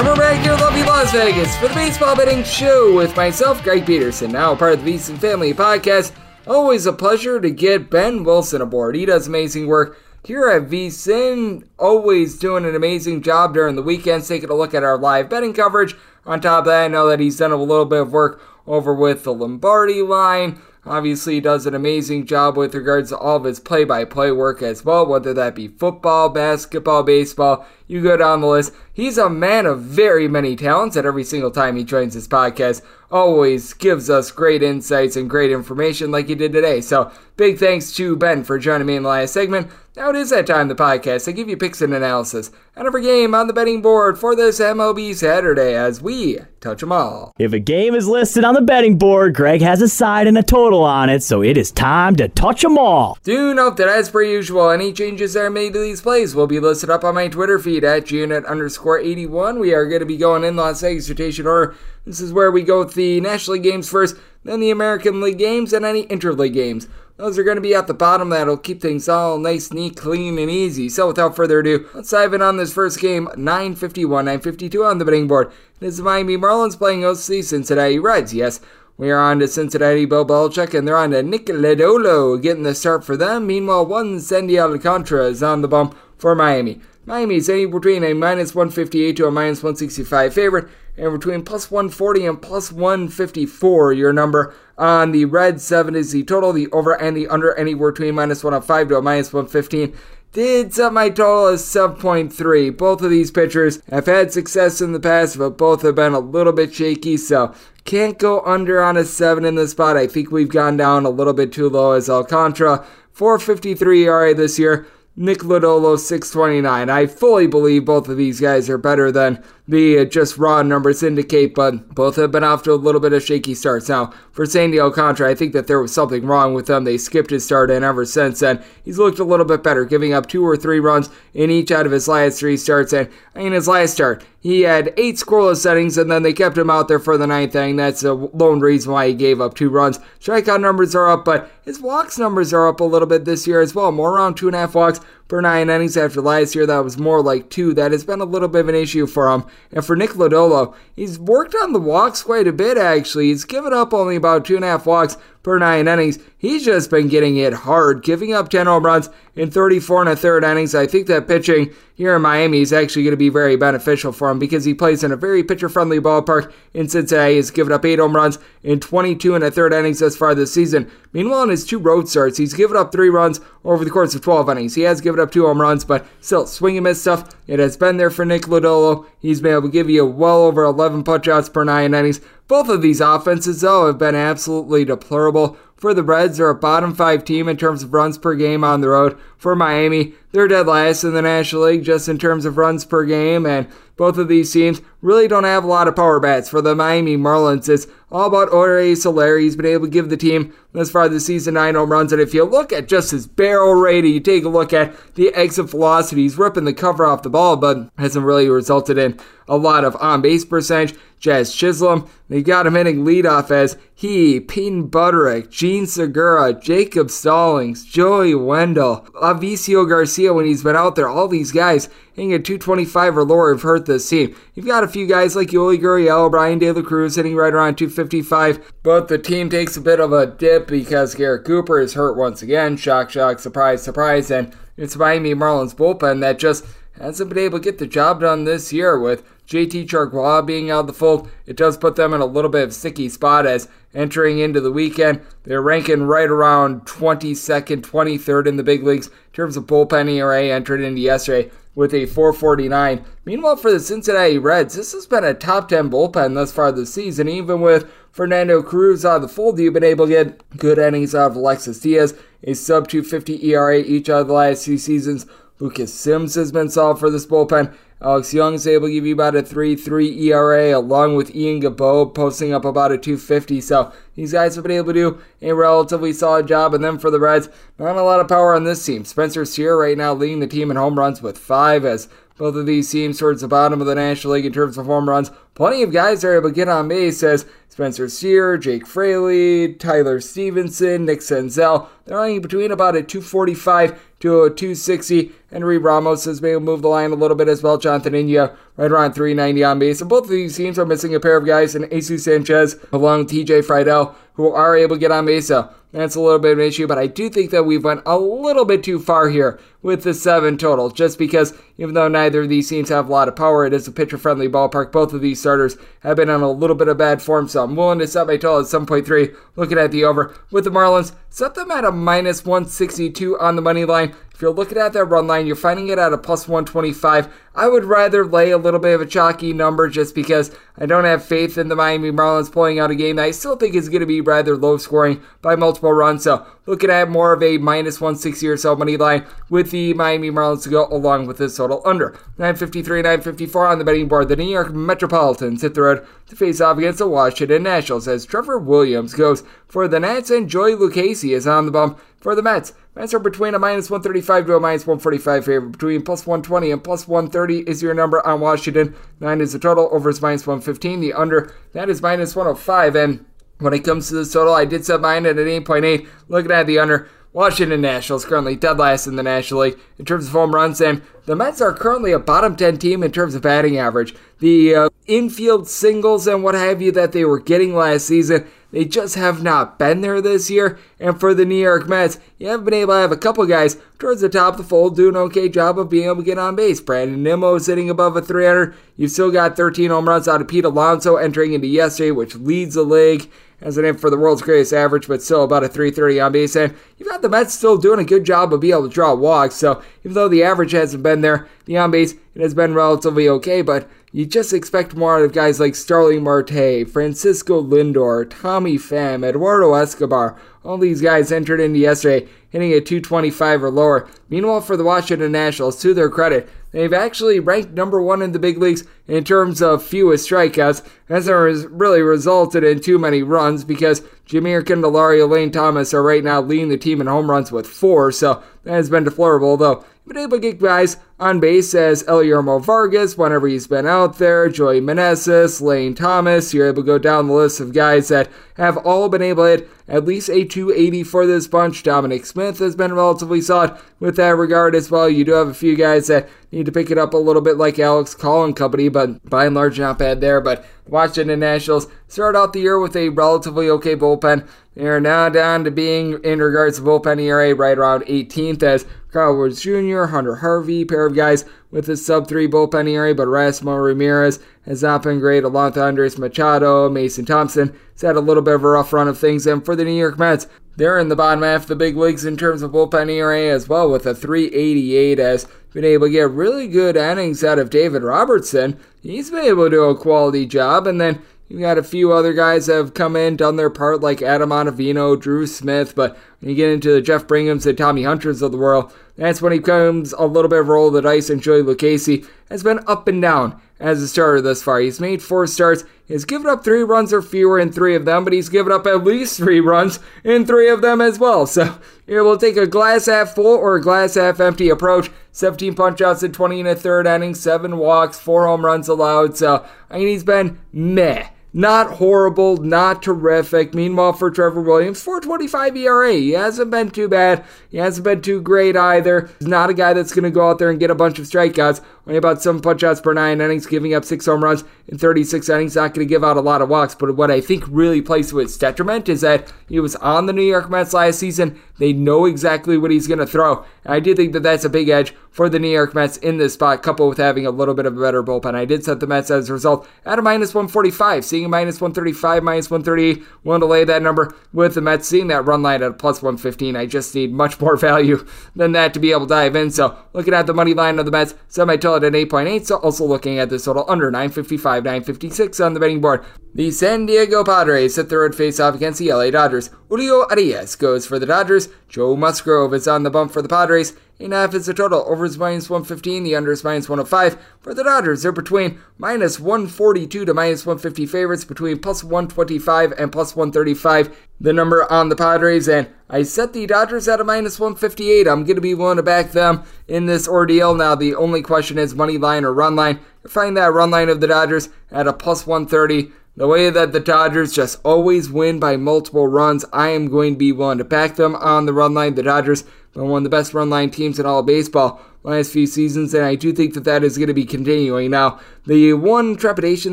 We're back here in lovely Las Vegas for the Baseball Betting Show with myself, Greg Peterson, now part of the VSiN Family Podcast. Always a pleasure to get Ben Wilson aboard. He does amazing work here at VSIN. Always doing an amazing job during the weekends, taking a look at our live betting coverage. On top of that, I know that he's done a little bit of work over with the Lombardi line. Obviously, he does an amazing job with regards to all of his play by play work as well, whether that be football, basketball, baseball. You go down the list. He's a man of very many talents, and every single time he joins this podcast, always gives us great insights and great information like he did today. So, big thanks to Ben for joining me in the last segment. Now it is that time in the podcast. I give you picks and analysis and every game on the betting board for this MLB Saturday as we touch them all. If a game is listed on the betting board, Greg has a side and a total on it, so it is time to touch them all. Do note that as per usual, any changes that are made to these plays will be listed up on my Twitter feed at GUnit underscore 81. We are going to be going in Las Vegas rotation order. This is where we go with the National League games first, then the American League games, and any interleague games. Those are going to be at the bottom. That'll keep things all nice, neat, clean, and easy. So without further ado, let's dive in on this first game. 951, 952 on the betting board. It is the Miami Marlins playing host the Cincinnati Reds. Yes, we are on to Cincinnati, Bill Belichick, and they're on to Nick Lodolo getting the start for them. Meanwhile, one Sandy Alcantara is on the bump for Miami. Miami is anywhere between a minus 158 to a minus 165 favorite, and between plus 140 and plus 154, your number on the red 7 is the total, the over and the under anywhere between minus 105 to a minus 115. Did set my total as 7.3. Both of these pitchers have had success in the past, but both have been a little bit shaky, so can't go under on a 7 in this spot. I think we've gone down a little bit too low as Alcantara. 453 ERA this year. Nick Lodolo 629. I fully believe both of these guys are better than the just raw numbers indicate, but both have been off to a little bit of shaky starts. Now, for Sandy Alcantara, I think that there was something wrong with them. They skipped his start, and ever since then, he's looked a little bit better, giving up two or three runs in each out of his last three starts. And in his last start, he had eight scoreless settings, and then they kept him out there for the ninth inning. That's the lone reason why he gave up two runs. Strikeout numbers are up, but his walks numbers are up a little bit this year as well. More around two and a half walks per nine innings after last year. That was more like two. That has been a little bit of an issue for him. And for Nick Lodolo, he's worked on the walks quite a bit, actually. He's given up only about two and a half walks per nine innings. He's just been getting hit hard, giving up 10 home runs in 34 and a third innings. I think that pitching here in Miami is actually going to be very beneficial for him because he plays in a very pitcher friendly ballpark in Cincinnati. He's given up eight home runs in 22 and a third innings thus far this season. Meanwhile, in his two road starts, he's given up three runs over the course of 12 innings. He has given up two home runs, but still, swing and miss stuff. It has been there for Nick Lodolo. He's been able to give you well over 11 punchouts per nine innings. Both of these offenses, though, have been absolutely deplorable. For the Reds, they're a bottom five team in terms of runs per game on the road. For Miami, they're dead last in the National League just in terms of runs per game, and both of these teams really don't have a lot of power bats. For the Miami Marlins, it's all about Jorge Soler. He's been able to give the team as far this season nine home runs. And if you look at just his barrel rate, you take a look at the exit velocity, he's ripping the cover off the ball, but hasn't really resulted in a lot of on base percentage. Jazz Chisholm, they got him hitting leadoff as he, Peyton Burdick, Jean Segura, Jacob Stallings, Joey Wendle, Avisail Garcia when he's been out there. All these guys hitting at 225 or lower have hurt this team. You've got a few guys like Yuli Gurriel, Bryan De La Cruz hitting right around 255, but the team takes a bit of a dip because Garrett Cooper is hurt once again. Shock, shock, surprise, surprise, and it's Miami Marlins bullpen that just hasn't been able to get the job done this year with JT Chargois being out of the fold, it does put them in a little bit of sticky spot as entering into the weekend, they're ranking right around 22nd, 23rd in the big leagues in terms of bullpen ERA entered into yesterday with a 449. Meanwhile, for the Cincinnati Reds, this has been a top 10 bullpen thus far this season. Even with Fernando Cruz out of the fold, you've been able to get good innings out of Alexis Diaz, a sub 250 ERA each of the last two seasons. Lucas Sims has been solid for this bullpen. Alex Young is able to give you about a 3-3 ERA, along with Ian Gibaut posting up about a 250. So these guys have been able to do a relatively solid job. And then for the Reds, not a lot of power on this team. Spencer Steer right now leading the team in home runs with five as both of these teams towards the bottom of the National League in terms of home runs. Plenty of guys are able to get on base as Spencer Steer, Jake Fraley, Tyler Stephenson, Nick Senzel. They're running between about a 245 to a 260. Henry Ramos has been able to move the line a little bit as well. Jonathan India right around 390 on base. And both of these teams are missing a pair of guys in Jesus Sanchez along with TJ Friedl who are able to get on base. So that's a little bit of an issue, but I do think that we've went a little bit too far here with the seven total, just because even though neither of these teams have a lot of power, it is a pitcher friendly ballpark. Both of these starters have been on a little bit of bad form, so I'm willing to set my total at 7.3. Looking at the over with the Marlins, set them at a minus 162 on the money line. If you're looking at that run line, you're finding it at a plus 125. I would rather lay a little bit of a chalky number just because I don't have faith in the Miami Marlins pulling out a game that I still think is going to be rather low scoring by multiple runs. So looking at more of a minus 160 or so money line with the Miami Marlins to go along with this total under 953, 954 on the betting board. The New York Metropolitans hit the road to face off against the Washington Nationals as Trevor Williams goes for the Nats and Joey Lucchesi is on the bump for the Mets. Mets are between a minus 135 to a minus 145 favorite. Between plus 120 and plus 130 is your number on Washington. 9 is the total. Over is minus 115. The under, that is minus 105. And when it comes to this total, I did set mine at an 8.8. Looking at the under, Washington Nationals currently dead last in the National League in terms of home runs, and the Mets are currently a bottom 10 team in terms of batting average. The uh, infield singles and what have you that they were getting last season, they just have not been there this year. And for the New York Mets, you have been able to have a couple guys towards the top of the fold do an okay job of being able to get on base. Brandon Nimmo sitting above a 300. You've still got 13 home runs out of Pete Alonso entering into yesterday, which leads the league as an in for the world's greatest average, but still about a 330 on base. And you've got the Mets still doing a good job of being able to draw walks. So even though the average hasn't been there, the on base it has been relatively okay. But you just expect more out of guys like Starling Marte, Francisco Lindor, Tommy Pham, Eduardo Escobar. All these guys entered into yesterday hitting at 225 or lower. Meanwhile, for the Washington Nationals, to their credit, they've actually ranked number one in the big leagues in terms of fewest strikeouts. Hasn't really resulted in too many runs because Jeimer Candelario, Lane Thomas are right now leading the team in home runs with four, so that has been deplorable, though been able to get guys on base as Elehuris Vargas whenever he's been out there, Joey Meneses, Lane Thomas. You're able to go down the list of guys that have all been able to hit at least a 280 for this bunch. Dominic Smith has been relatively solid with that regard as well. You do have a few guys that need to pick it up a little bit like Alex Call Company, but by and large not bad there. But Washington Nationals start out the year with a relatively okay bullpen. They are now down to being, in regards to bullpen ERA, right around 18th as Carl Edwards Jr., Hunter Harvey, pair of guys with a sub 3 bullpen ERA, but Erasmo Ramirez has not been great, along with Andres Machado, Mason Thompson. has had a little bit of a rough run of things, and for the New York Mets, they're in the bottom half of the big leagues in terms of bullpen ERA as well, with a 388 as been able to get really good innings out of David Robertson. He's been able to do a quality job, and then you've got a few other guys that have come in, done their part, like Adam Ottavino, Drew Smith, but when you get into the Jeff Brighams and Tommy Hunters of the world, that's when he comes a little bit of roll of the dice, and Joey Lucchesi has been up and down as a starter thus far. He's made four starts, he's given up three runs or fewer in three of them, but he's given up at least three runs in three of them as well. So able to take a glass half full or a glass half empty approach. 17 punchouts in 20 and a third inning, seven walks, four home runs allowed. So I mean, he's been meh not horrible, not terrific. Meanwhile, for Trevor Williams, 425 ERA. He hasn't been too bad. He hasn't been too great either. He's not a guy that's going to go out there and get a bunch of strikeouts. Only about seven punchouts per nine innings, giving up six home runs in 36 innings. Not going to give out a lot of walks, but what I think really plays to his detriment is that he was on the New York Mets last season. They know exactly what he's going to throw. And I do think that that's a big edge for the New York Mets in this spot, coupled with having a little bit of a better bullpen. I did set the Mets as a result at a minus 145, seeing a minus 135, minus 138. Willing to lay that number with the Mets, seeing that run line at a plus 115. I just need much more [laughs] value than that to be able to dive in. So looking at the money line of the Mets, semi total at 8.8. So also looking at this total under 955, 956 on the betting board. The San Diego Padres hit the road face off against the LA Dodgers. Julio Urias goes for the Dodgers. Joe Musgrove is on the bump for the Padres. 8.5 is the total. Over is minus 115. The under is minus 105. For the Dodgers, they're between minus 142 to minus 150 favorites, between plus 125 and plus 135. The number on the Padres, and I set the Dodgers at a minus 158. I'm going to be willing to back them in this ordeal. Now, the only question is money line or run line. find that run line of the Dodgers at a plus 130. The way that the Dodgers just always win by multiple runs, I am going to be willing to back them on the run line. The Dodgers one of the best run line teams in all of baseball last few seasons, and I do think that that is going to be continuing. Now, the one trepidation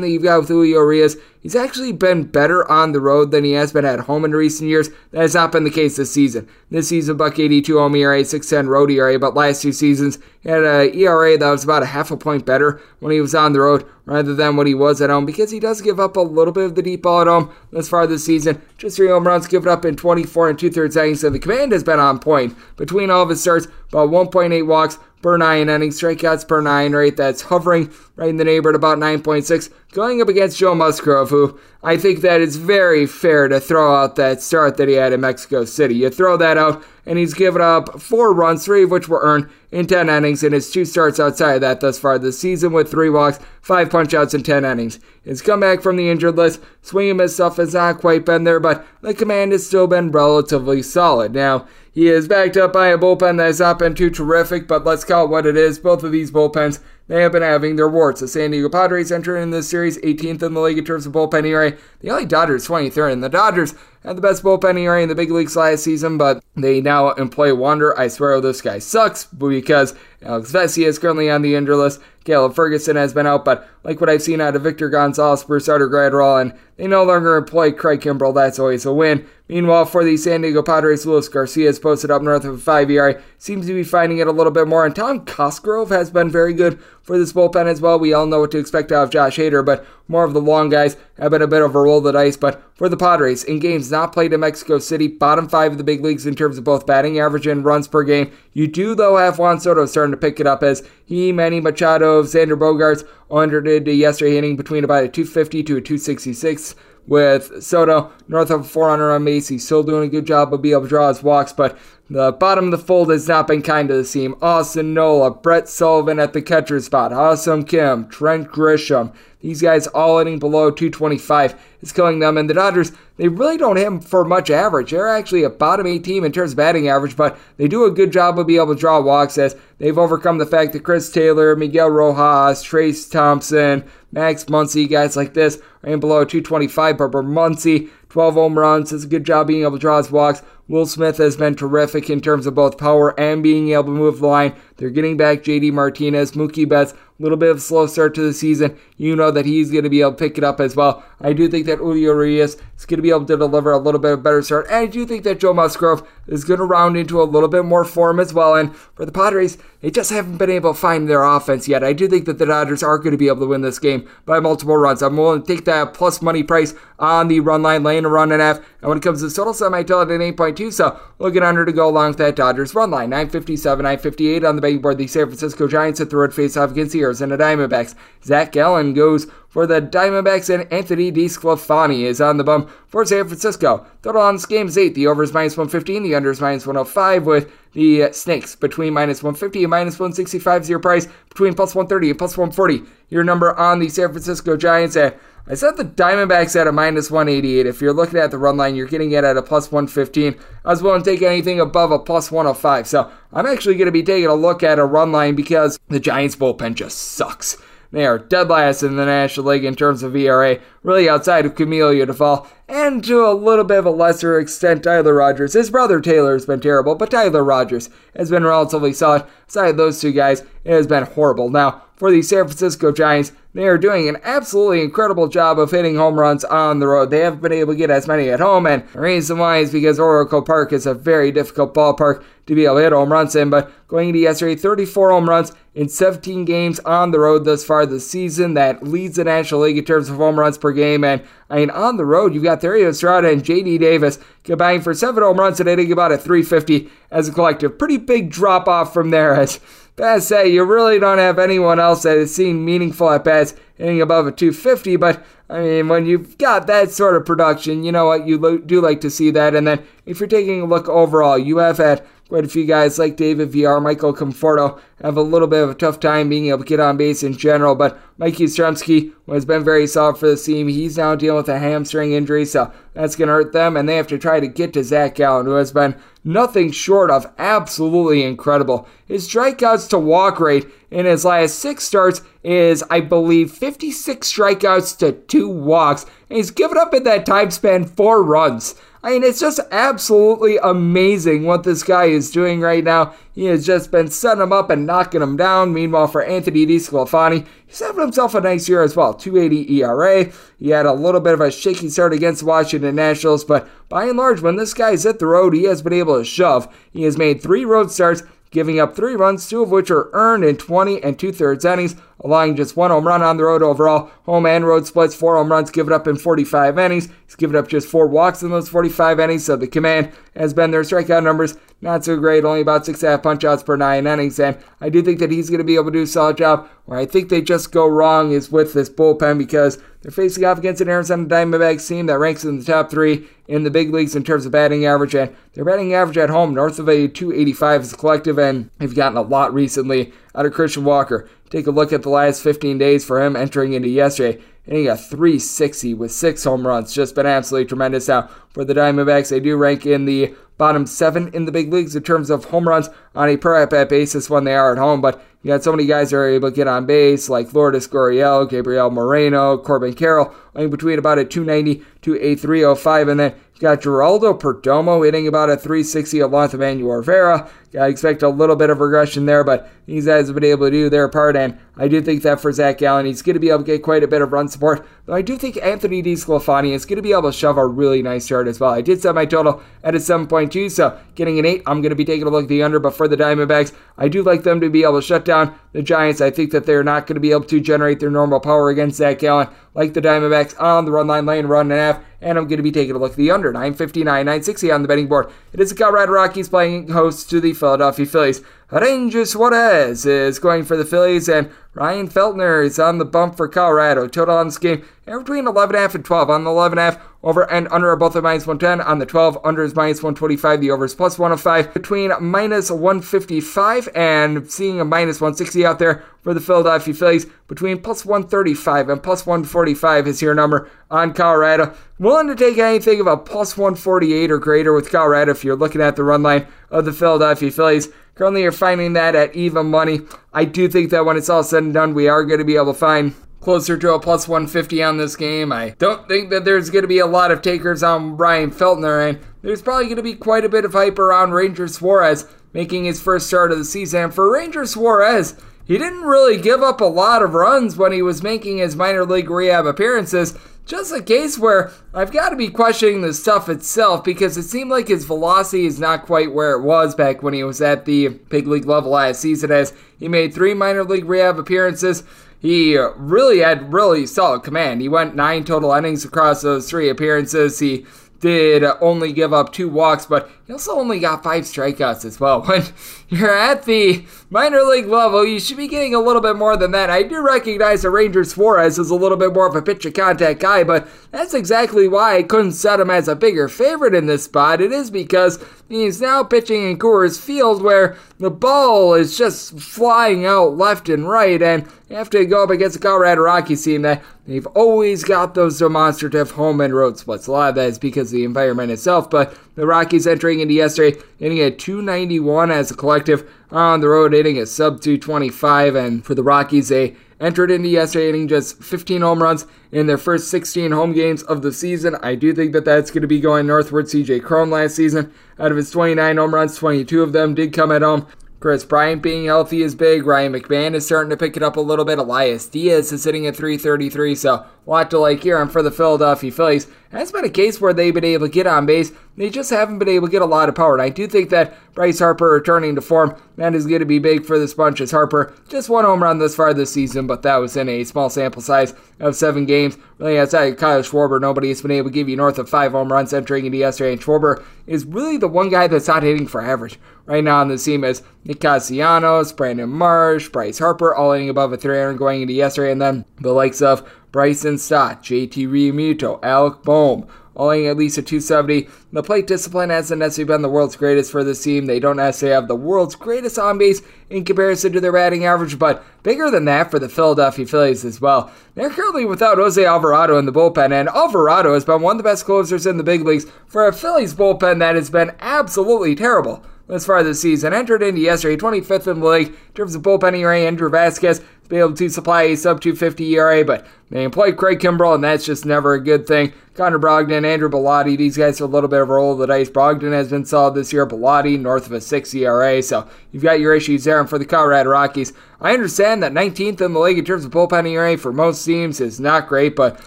that you've got with Julio Urias, he's actually been better on the road than he has been at home in recent years. That has not been the case this season. This season, Buck 82 home ERA, 610 road ERA, but last two seasons, he had an ERA that was about a half a point better when he was on the road rather than what he was at home because he does give up a little bit of the deep ball at home thus far this season. Just three home runs given up in 24 and two thirds innings, and the command has been on point between all of his starts, about 1.8 walks per nine innings, strikeouts per nine rate that's hovering right in the neighborhood about 9.6, going up against Joe Musgrove, who I think that it's very fair to throw out that start that he had in Mexico City. You throw that out, and he's given up four runs, three of which were earned in 10 innings, and his two starts outside of that thus far this season with three walks, five punchouts, and 10 innings. His comeback from the injured list, swinging his stuff has not quite been there, but the command has still been relatively solid. Now, he is backed up by a bullpen that has not been too terrific, but let's call it what it is. Both of these bullpens they have been having their warts. The San Diego Padres entering in this series 18th in the league in terms of bullpen ERA. The LA Dodgers 23rd, and the Dodgers had the best bullpen ERA in the big leagues last season, but they now employ Wander. I swear this guy sucks because Alex Vesia is currently on the injured list. Caleb Ferguson has been out, but like what I've seen out of Victor Gonzalez, Brusdar, Graterol, and they no longer employ Craig Kimbrel. That's always a win. Meanwhile, for the San Diego Padres, Luis Garcia has posted up north of a 5 ERA. Seems to be finding it a little bit more. And Tom Cosgrove has been very good for this bullpen as well. We all know what to expect out of Josh Hader, but more of the long guys have been a bit of a roll of the dice. But for the Padres in games not played in Mexico City, bottom five of the big leagues in terms of both batting average and runs per game. You do, though, have Juan Soto starting to pick it up as he, Manny Machado, Xander Bogaerts underdid yesterday, hitting between about a 250 to a 266 with Soto north of 400 on base. He's still doing a good job of being able to draw his walks, but the bottom of the fold has not been kind to the team. Austin Nola, Brett Sullivan at the catcher spot, Ha-Seong Kim, Trent Grisham. These guys all hitting below 225 is killing them. And the Dodgers, they really don't hit for much average. They're actually a bottom eight team in terms of batting average, but they do a good job of being able to draw walks as they've overcome the fact that Chris Taylor, Miguel Rojas, Trayce Thompson, Max Muncy, guys like this are in below 225. But Muncy, 12 home runs, does a good job being able to draw his walks. Will Smith has been terrific in terms of both power and being able to move the line. They're getting back JD Martinez, Mookie Betts, a little bit of a slow start to the season. You know that he's going to be able to pick it up as well. I do think that Julio Urias is going to be able to deliver a little bit of better start. And I do think that Joe Musgrove is going to round into a little bit more form as well. And for the Padres, they just haven't been able to find their offense yet. I do think that the Dodgers are going to be able to win this game by multiple runs. I'm willing to take that plus money price on the run line, laying a run and a half. And when it comes to total, so I tell it at 8.2. So looking under to go along with that Dodgers run line. 957, 958 on the betting board. The San Francisco Giants at the road face off against the Arizona Diamondbacks. Zach Gallen goes for the Diamondbacks, and Anthony DeSclafani is on the bum for San Francisco. Total on this game is 8. The over is minus 115, the under is minus 105, with the uh, Snakes between minus 150 and minus 165 is your price, between plus 130 and plus 140. Your number on the San Francisco Giants at I set the Diamondbacks at a minus 188. If you're looking at the run line, you're getting it at a plus 115. I was willing to take anything above a plus 105. So I'm actually going to be taking a look at a run line because the Giants bullpen just sucks. They are dead last in the National League in terms of ERA, really outside of Camilo Doval, and to a little bit of a lesser extent, Tyler Rogers. His brother Taylor has been terrible, but Tyler Rogers has been relatively solid. Aside those two guys, it has been horrible. Now, for the San Francisco Giants, they are doing an absolutely incredible job of hitting home runs on the road. They haven't been able to get as many at home, and the reason why is because Oracle Park is a very difficult ballpark to be able to hit home runs in. But going into yesterday, 34 home runs in 17 games on the road thus far this season. That leads the National League in terms of home runs per game. And I mean, on the road, you've got Thairo Estrada and JD Davis combining for seven home runs and hitting about a 350 as a collective. Pretty big drop off from there as I say, you really don't have anyone else that has seen meaningful at bats hitting above a 250. But I mean, when you've got that sort of production, you know what? You lo- do like to see that. And then if you're taking a look overall, you have had quite a few guys like David Villar, Michael Conforto have a little bit of a tough time being able to get on base in general. But Mike Yastrzemski has been very solid for the team. He's now dealing with a hamstring injury, so that's going to hurt them. And they have to try to get to Zach Gallen, who has been nothing short of absolutely incredible. His strikeouts to walk rate in his last six starts is, I believe, 56 strikeouts to two walks. And he's given up in that time span four runs. I mean, it's just absolutely amazing what this guy is doing right now. He has just been setting him up and knocking him down. Meanwhile, for Anthony DeSclafani, he's having himself a nice year as well. 280 ERA. He had a little bit of a shaky start against Washington Nationals, but by and large, when this guy's hit the road, he has been able to shove. He has made three road starts giving up three runs, two of which are earned in 20 and two thirds innings, allowing just one home run on the road overall. Home and road splits, four home runs given up in 45 innings. He's given up just four walks in those 45 innings, so the command has been their strikeout numbers not so great, only about six and a half punch outs per nine innings. And I do think that he's going to be able to do a solid job. Where I think they just go wrong is with this bullpen because they're facing off against an Arizona Diamondbacks team that ranks in the top three in the big leagues in terms of batting average. And their batting average at home north of a 285 as a collective, and they've gotten a lot recently out of Christian Walker. Take a look at the last 15 days for him entering into yesterday hitting a 360 with six home runs. Just been absolutely tremendous. Now, for the Diamondbacks, they do rank in the bottom seven in the big leagues in terms of home runs on a per at bat basis when they are at home. But you got so many guys that are able to get on base, like Lourdes Gurriel, Gabriel Moreno, Corbin Carroll, in between about a 290 to a 305. And then you got Geraldo Perdomo hitting about a 360 along with Emmanuel Rivera. I expect a little bit of regression there, but these guys have been able to do their part, and I do think that for Zach Gallen, he's going to be able to get quite a bit of run support. But I do think Anthony DeSclafani is going to be able to shove a really nice yard as well. I did set my total at a 7.2, so getting an 8, I'm going to be taking a look at the under. But for the Diamondbacks, I do like them to be able to shut down the Giants. I think that they're not going to be able to generate their normal power against Zach Gallen like the Diamondbacks on the run line, laying run and a half. And I'm going to be taking a look at the under 959, 960 on the betting board. It is the Colorado Rockies playing host to the Philadelphia Phillies. Ranger Suarez is going for the Phillies, and Ryan Feltner is on the bump for Colorado. Total on this game, between 11.5 and 12. On the 11.5, over and under are both at minus 110. On the 12, under is minus 125. The over is plus 105. Between minus 155 and seeing a minus 160 out there for the Philadelphia Phillies. Between plus 135 and plus 145 is your number on Colorado. Willing to take anything of a plus 148 or greater with Colorado if you're looking at the run line of the Philadelphia Phillies. Currently, you're finding that at even money. I do think that when it's all said and done, we are going to be able to find closer to a plus 150 on this game. I don't think that there's going to be a lot of takers on Brian Feltner, and there's probably going to be quite a bit of hype around Ranger Suarez making his first start of the season. For Ranger Suarez, he didn't really give up a lot of runs when he was making his minor league rehab appearances. Just a case where I've got to be questioning the stuff itself because it seemed like his velocity is not quite where it was back when he was at the big league level last season, as he made three minor league rehab appearances. He really had really solid command. He went nine total innings across those three appearances. He did only give up two walks, but he also only got five strikeouts as well. [laughs] When you're at the minor league level, you should be getting a little bit more than that. I do recognize that Ranger Suarez is a little bit more of a pitcher contact guy, but that's exactly why I couldn't set him as a bigger favorite in this spot. It is because he's now pitching in Coors Field where the ball is just flying out left and right, and you have to go up against the Colorado Rockies team that they've always got those demonstrative home and road splits. A lot of that is because of the environment itself, but the Rockies entering into yesterday, hitting at 291 as a collective on the road, hitting a sub 225. And for the Rockies, they entered into yesterday hitting just 15 home runs in their first 16 home games of the season. I do think that that's going to be going northward. CJ Cron last season, out of his 29 home runs, 22 of them did come at home. Kris Bryant being healthy is big. Ryan McMahon is starting to pick it up a little bit. Elias Diaz is sitting at 333, so a lot to like here. And for the Philadelphia Phillies, that's been a case where they've been able to get on base. They just haven't been able to get a lot of power. And I do think that Bryce Harper returning to form, that is going to be big for this bunch as Harper just one home run this far this season, but that was in a small sample size of seven games. Really outside of Kyle Schwarber, nobody has been able to give you north of five home runs entering into yesterday. And Schwarber is really the one guy that's not hitting for average right now on the team is Nick Castellanos, Brandon Marsh, Bryce Harper, all hitting above a 300 going into yesterday, and then the likes of Bryson Stott, JT Realmuto, Alec Bohm, all hitting at least a 270. The plate discipline hasn't necessarily been the world's greatest for this team. They don't necessarily have the world's greatest on base in comparison to their batting average, but bigger than that for the Philadelphia Phillies as well. They're currently without Jose Alvarado in the bullpen, and Alvarado has been one of the best closers in the big leagues for a Phillies bullpen that has been absolutely terrible as far the season. Entered into yesterday, 25th in the league in terms of bullpen ERA. Andrew Vasquez be able to supply a sub 250 ERA, but they employed Craig Kimbrel, and that's just never a good thing. Connor Brogdon, Andrew Bellatti, these guys are a little bit of a roll of the dice. Brogdon has been solid this year. Bellatti, north of a 6 ERA, so you've got your issues there. And for the Colorado Rockies, I understand that 19th in the league in terms of bullpen ERA for most teams is not great, but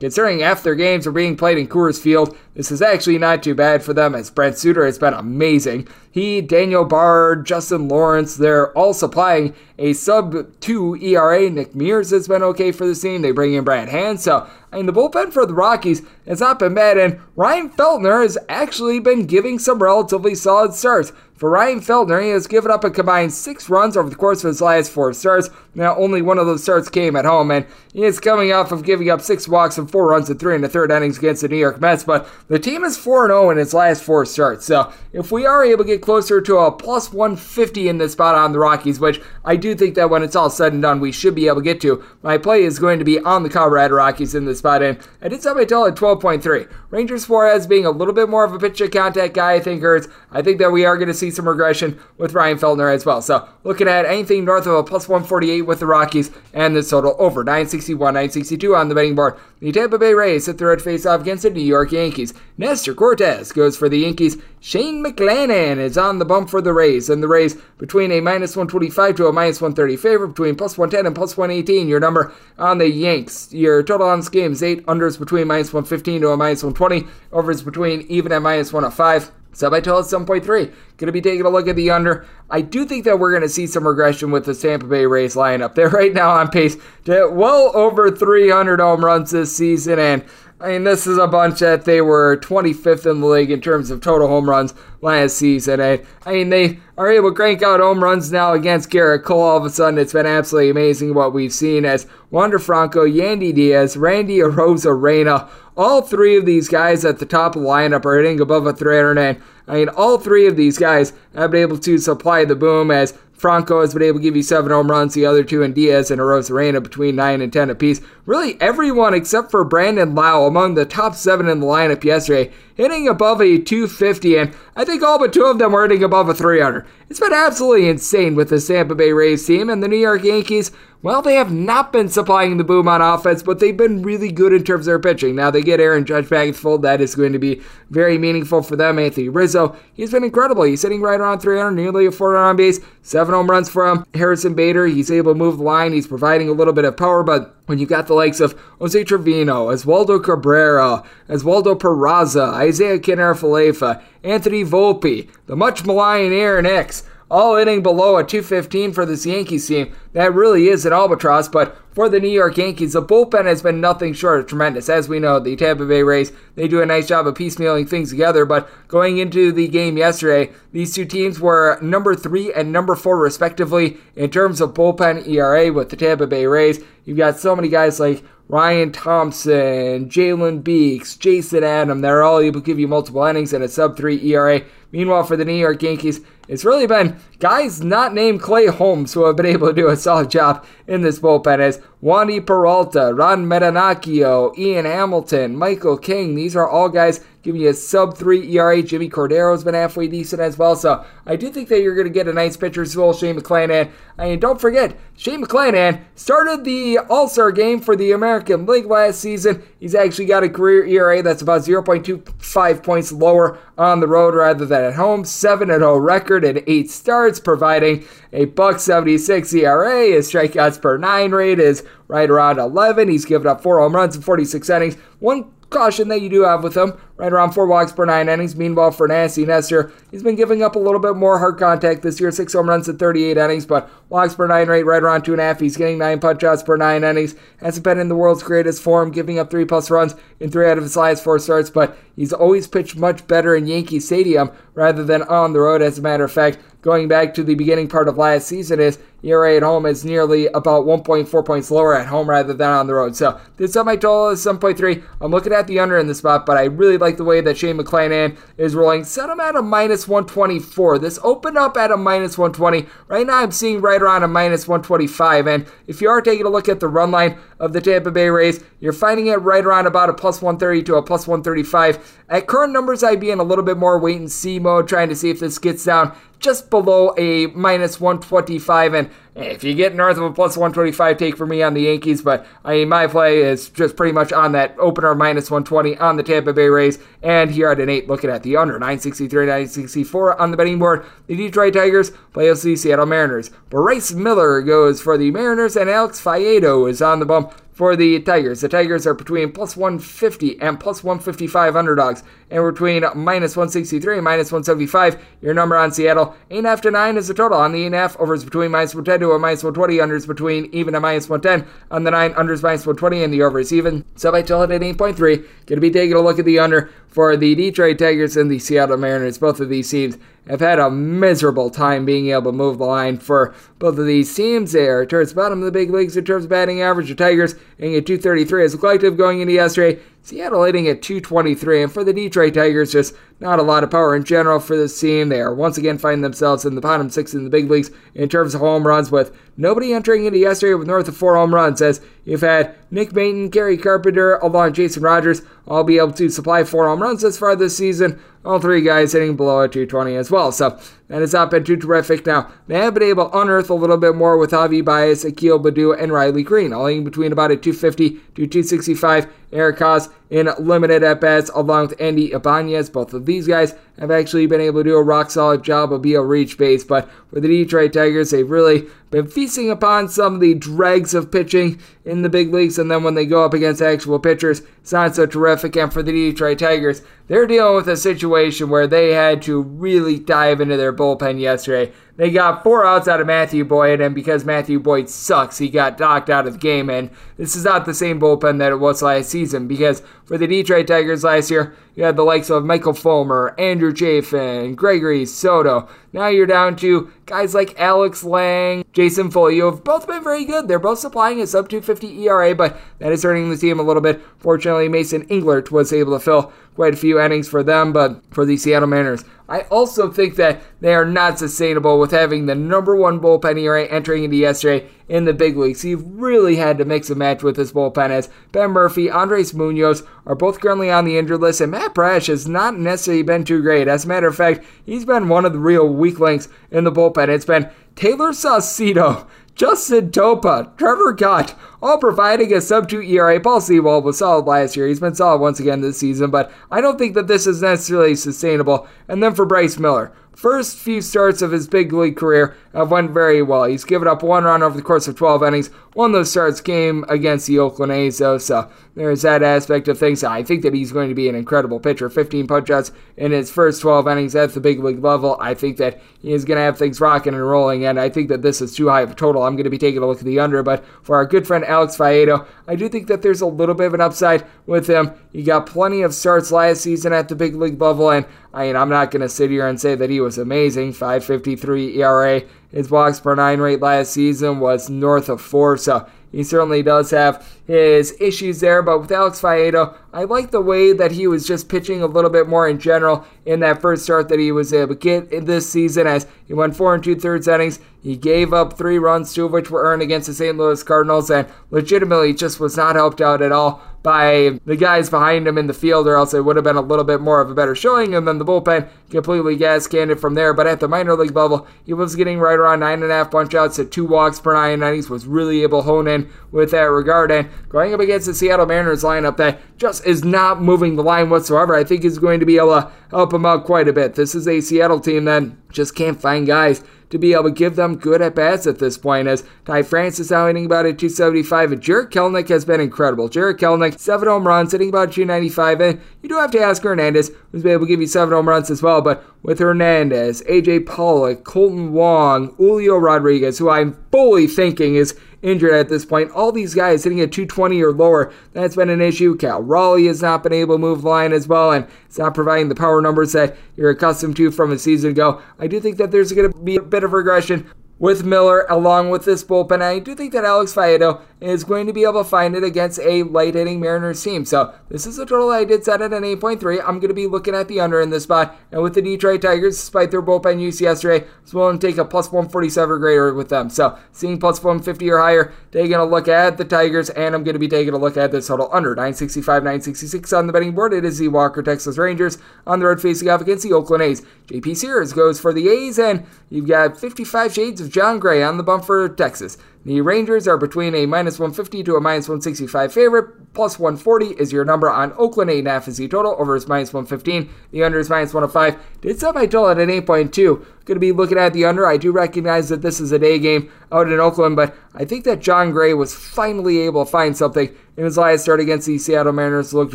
considering half their games are being played in Coors Field, this is actually not too bad for them as Brent Suter has been amazing. He, Daniel Bard, Justin Lawrence, they're all supplying a sub 2 ERA. Nick Mears has been okay for the team. They bring in Brad Hand, so I mean, the bullpen for the Rockies has not been bad, and Ryan Feltner has actually been giving some relatively solid starts. For Ryan Feltner, he has given up a combined six runs over the course of his last four starts. Now, only one of those starts came at home, and he is coming off of giving up six walks and four runs in three and a third innings against the New York Mets. But the team is 4 0 in its last four starts. So, if we are able to get closer to a plus 150 in this spot on the Rockies, which I do think that when it's all said and done, we should be able to get to, my play is going to be on the Colorado Rockies in this spot. And I did set my total at 12.3. Rangers Suarez being a little bit more of a pitch contact guy, I think hurts. I think that we are going to see some regression with Ryan Feltner as well. So looking at anything north of a plus 148 with the Rockies and this total over 961, 962 on the betting board. The Tampa Bay Rays hit the red face off against the New York Yankees. Nestor Cortes goes for the Yankees, Shane McClanahan is on the bump for the Rays, and the Rays between a minus 125 to a minus 130 favorite, between plus 110 and plus 118. Your number on the Yanks. Your total on this game is 8 unders between minus 115 to a minus 120, overs between even and minus 105. Sub I told 7.3. Going to be taking a look at the under. I do think that we're going to see some regression with the Tampa Bay Rays lineup. They're right now on pace to well over 300 home runs this season, and I mean, this is a bunch that they were 25th in the league in terms of total home runs last season. And I mean, they are able to crank out home runs now against Gerrit Cole. All of a sudden, it's been absolutely amazing what we've seen as Wander Franco, Yandy Diaz, Randy Arozarena, all three of these guys at the top of the lineup are hitting above a 300. And I mean, all three of these guys have been able to supply the boom as Franco has been able to give you seven home runs. The other two, and Diaz and Arozarena, between nine and ten apiece. Really, everyone except for Brandon Lowe among the top seven in the lineup yesterday, hitting above a 250, and I think all but two of them were hitting above a 300. It's been absolutely insane with the Tampa Bay Rays team, and the New York Yankees well, they have not been supplying the boom on offense, but they've been really good in terms of their pitching. Now they get Aaron Judge back fold. That is going to be very meaningful for them. Anthony Rizzo, he's been incredible. He's sitting right around 300, nearly a 400 on base, seven home runs for him. Harrison Bader, he's able to move the line. He's providing a little bit of power, but when you've got the likes of Jose Trevino, Oswaldo Cabrera, Oswaldo Peraza, Isiah Kiner-Falefa, Anthony Volpe, the much maligned Aaron Hicks, all hitting below a 215 for this Yankees team. That really is an albatross, but for the New York Yankees, the bullpen has been nothing short of tremendous. As we know, the Tampa Bay Rays, they do a nice job of piecemealing things together, but going into the game yesterday, these two teams were number three and number four, respectively, in terms of bullpen ERA with the Tampa Bay Rays. You've got so many guys like Ryan Thompson, Jalen Beeks, Jason Adam, they're all able to give you multiple innings and a sub 3 ERA. Meanwhile, for the New York Yankees, it's really been guys not named Clay Holmes who have been able to do a solid job in this bullpen as Wandy Peralta, Ron Marinaccio, Ian Hamilton, Michael King. These are all guys giving you a sub 3 ERA. Jimmy Cordero's been halfway decent as well. So I do think that you're going to get a nice pitcher as well, Shane McClanahan. Mean, don't forget, Shane McClanahan started the All Star game for the American League last season. He's actually got a career ERA that's about 0.25 points lower on the road rather than at home. 7 0 record and 8 starts, providing a buck 76 ERA. His strikeouts per nine rate is right around 11. He's given up four home runs in 46 innings. One caution that you do have with him, right around four walks per nine innings. Meanwhile, for Nasty Nestor, he's been giving up a little bit more hard contact this year, six home runs in 38 innings, but walks per nine rate right around two and a half. He's getting nine punch outs per nine innings. Hasn't been in the world's greatest form, giving up three plus runs in three out of his last four starts, but he's always pitched much better in Yankee Stadium rather than on the road. As a matter of fact, going back to the beginning part of last season is ERA at home is nearly about 1.4 points lower at home rather than on the road. So this up my total is 7.3. I'm looking at the under in the spot, but I really like the way that Shane McClanahan is rolling. Set him at a minus 124. This opened up at a minus 120. Right now I'm seeing right around a minus 125. And if you are taking a look at the run line of the Tampa Bay Rays, you're finding it right around about a plus 130 to a plus 135. At current numbers, I'd be in a little bit more wait and see mode, trying to see if this gets down just below a minus 125. And if you get north of a plus 125, take for me on the Yankees. But I mean, my play is just pretty much on that opener minus 120 on the Tampa Bay Rays. And here at an 8, looking at the under 963, 964 on the betting board. The Detroit Tigers play the Seattle Mariners. Bryce Miller goes for the Mariners, and Alex Faedo is on the bump for the Tigers. The Tigers are between plus 150 and plus 155 underdogs, and between minus 163 and minus 175. Your number on Seattle, 8.5 to 9 is the total. On the 8.5, overs between minus 110 to a minus 120, unders between even and minus 110. On the 9, unders minus 120, and the over is even. So tell it at 8.3. Going to be taking a look at the under for the Detroit Tigers and the Seattle Mariners. Both of these teams have had a miserable time being able to move the line for both of these teams there. Towards the bottom of the big leagues in terms of batting average, the Tigers hitting at 233 as a collective going into yesterday. Seattle hitting at 223, and for the Detroit Tigers, just not a lot of power in general for this team. They are once again finding themselves in the bottom six in the big leagues in terms of home runs, with nobody entering into yesterday with north of four home runs, as you've had Nick Maton, Kerry Carpenter, along Jason Rogers, all be able to supply four home runs this far this season. All three guys hitting below a 220 as well. So that has not been too terrific. Now, they have been able to unearth a little bit more with Javi Baez, Akil Baddoo, and Riley Greene, all in between about a 250 to 265. Eric Haase in limited at bats, along with Andy Ibanez. Both of these guys have actually been able to do a rock solid job of being a reach base, but for the Detroit Tigers, they've really been feasting upon some of the dregs of pitching in the big leagues, and then when they go up against actual pitchers, it's not so terrific. And for the Detroit Tigers, they're dealing with a situation where they had to really dive into their bullpen yesterday. They got four outs out of Matthew Boyd, and because Matthew Boyd sucks, he got docked out of the game. And this is not the same bullpen that it was last season because for the Detroit Tigers last year, you had the likes of Michael Fulmer, Andrew Chafin, Gregory Soto. Now you're down to guys like Alex Lange, Jason Foley, have both been very good. They're both supplying a sub 250 ERA, but that is hurting the team a little bit. Fortunately, Mason Englert was able to fill quite a few innings for them, but for the Seattle Mariners, I also think that they are not sustainable with having the number one bullpen ERA entering into yesterday in the big leagues. He really had to mix a match with his bullpen as Ben Murphy, Andres Munoz are both currently on the injured list, and Matt Brash has not necessarily been too great. As a matter of fact, he's been one of the real weak links in the bullpen. It's been Tayler Saucedo, Justin Topa, Trevor Gott, all providing a sub 2 ERA. Paul Sewald was solid last year. He's been solid once again this season, but I don't think that this is necessarily sustainable. And then for Bryce Miller, first few starts of his big league career have went very well. He's given up one run over the course of 12 innings. One of those starts came against the Oakland A's, though, so there's that aspect of things. I think that he's going to be an incredible pitcher. 15 punch-outs in his first 12 innings at the big league level. I think that he is going to have things rocking and rolling, and I think that this is too high of a total. I'm going to be taking a look at the under, but for our good friend Alex Faedo, I do think that there's a little bit of an upside with him. He got plenty of starts last season at the big league level, and I mean, I'm not going to sit here and say that he was amazing. 553 ERA. His walks per nine rate last season was north of four, so he certainly does have his issues there. But with Alex Faedo, I like the way that he was just pitching a little bit more in general in that first start that he was able to get in this season as he went four and two thirds innings. He gave up three runs, two of which were earned against the St. Louis Cardinals, and legitimately just was not helped out at all by the guys behind him in the field, or else it would have been a little bit more of a better showing. And then the bullpen completely gas canned it from there. But at the minor league level, he was getting right around nine and a half punch outs at two walks per nine innings, was really able to hone in with that regard. And going up against the Seattle Mariners lineup that just is not moving the line whatsoever, I think is going to be able to help him out quite a bit. This is a Seattle team that just can't find guys to be able to give them good at bats at this point. As Ty France is now hitting about a 275, and Jarred Kelenic has been incredible. Jarred Kelenic, seven home runs, hitting about 295, and you do have Teoscar Hernandez, who's been able to give you seven home runs as well. But with Hernandez, AJ Pollock, Kolten Wong, Julio Rodriguez, who I'm fully thinking is injured at this point. All these guys hitting at 220 or lower, that's been an issue. Cal Raleigh has not been able to move the line as well, and it's not providing the power numbers that you're accustomed to from a season ago. I do think that there's going to be a bit of regression with Miller along with this bullpen. I do think that Alex Faedo is going to be able to find it against a light hitting Mariners team. So this is a total I did set at an 8.3. I'm going to be looking at the under in this spot. And with the Detroit Tigers, despite their bullpen use yesterday, I was willing to take a plus 147 or greater with them. So seeing plus 150 or higher, taking a look at the Tigers, and I'm going to be taking a look at this total under 965, 966 on the betting board. It is the Walker Texas Rangers on the road facing off against the Oakland A's. JP Sears goes for the A's, and you've got 55 shades of Jon Gray on the bump for Texas. The Rangers are between a minus 150 to a minus 165 favorite. Plus 140 is your number on Oakland 8.5 is the total. Over is minus 115. The under is minus 105. Did set my total at an 8.2. Going to be looking at the under. I do recognize that this is a day game out in Oakland, but I think that Jon Gray was finally able to find something in his last start against the Seattle Mariners. Looked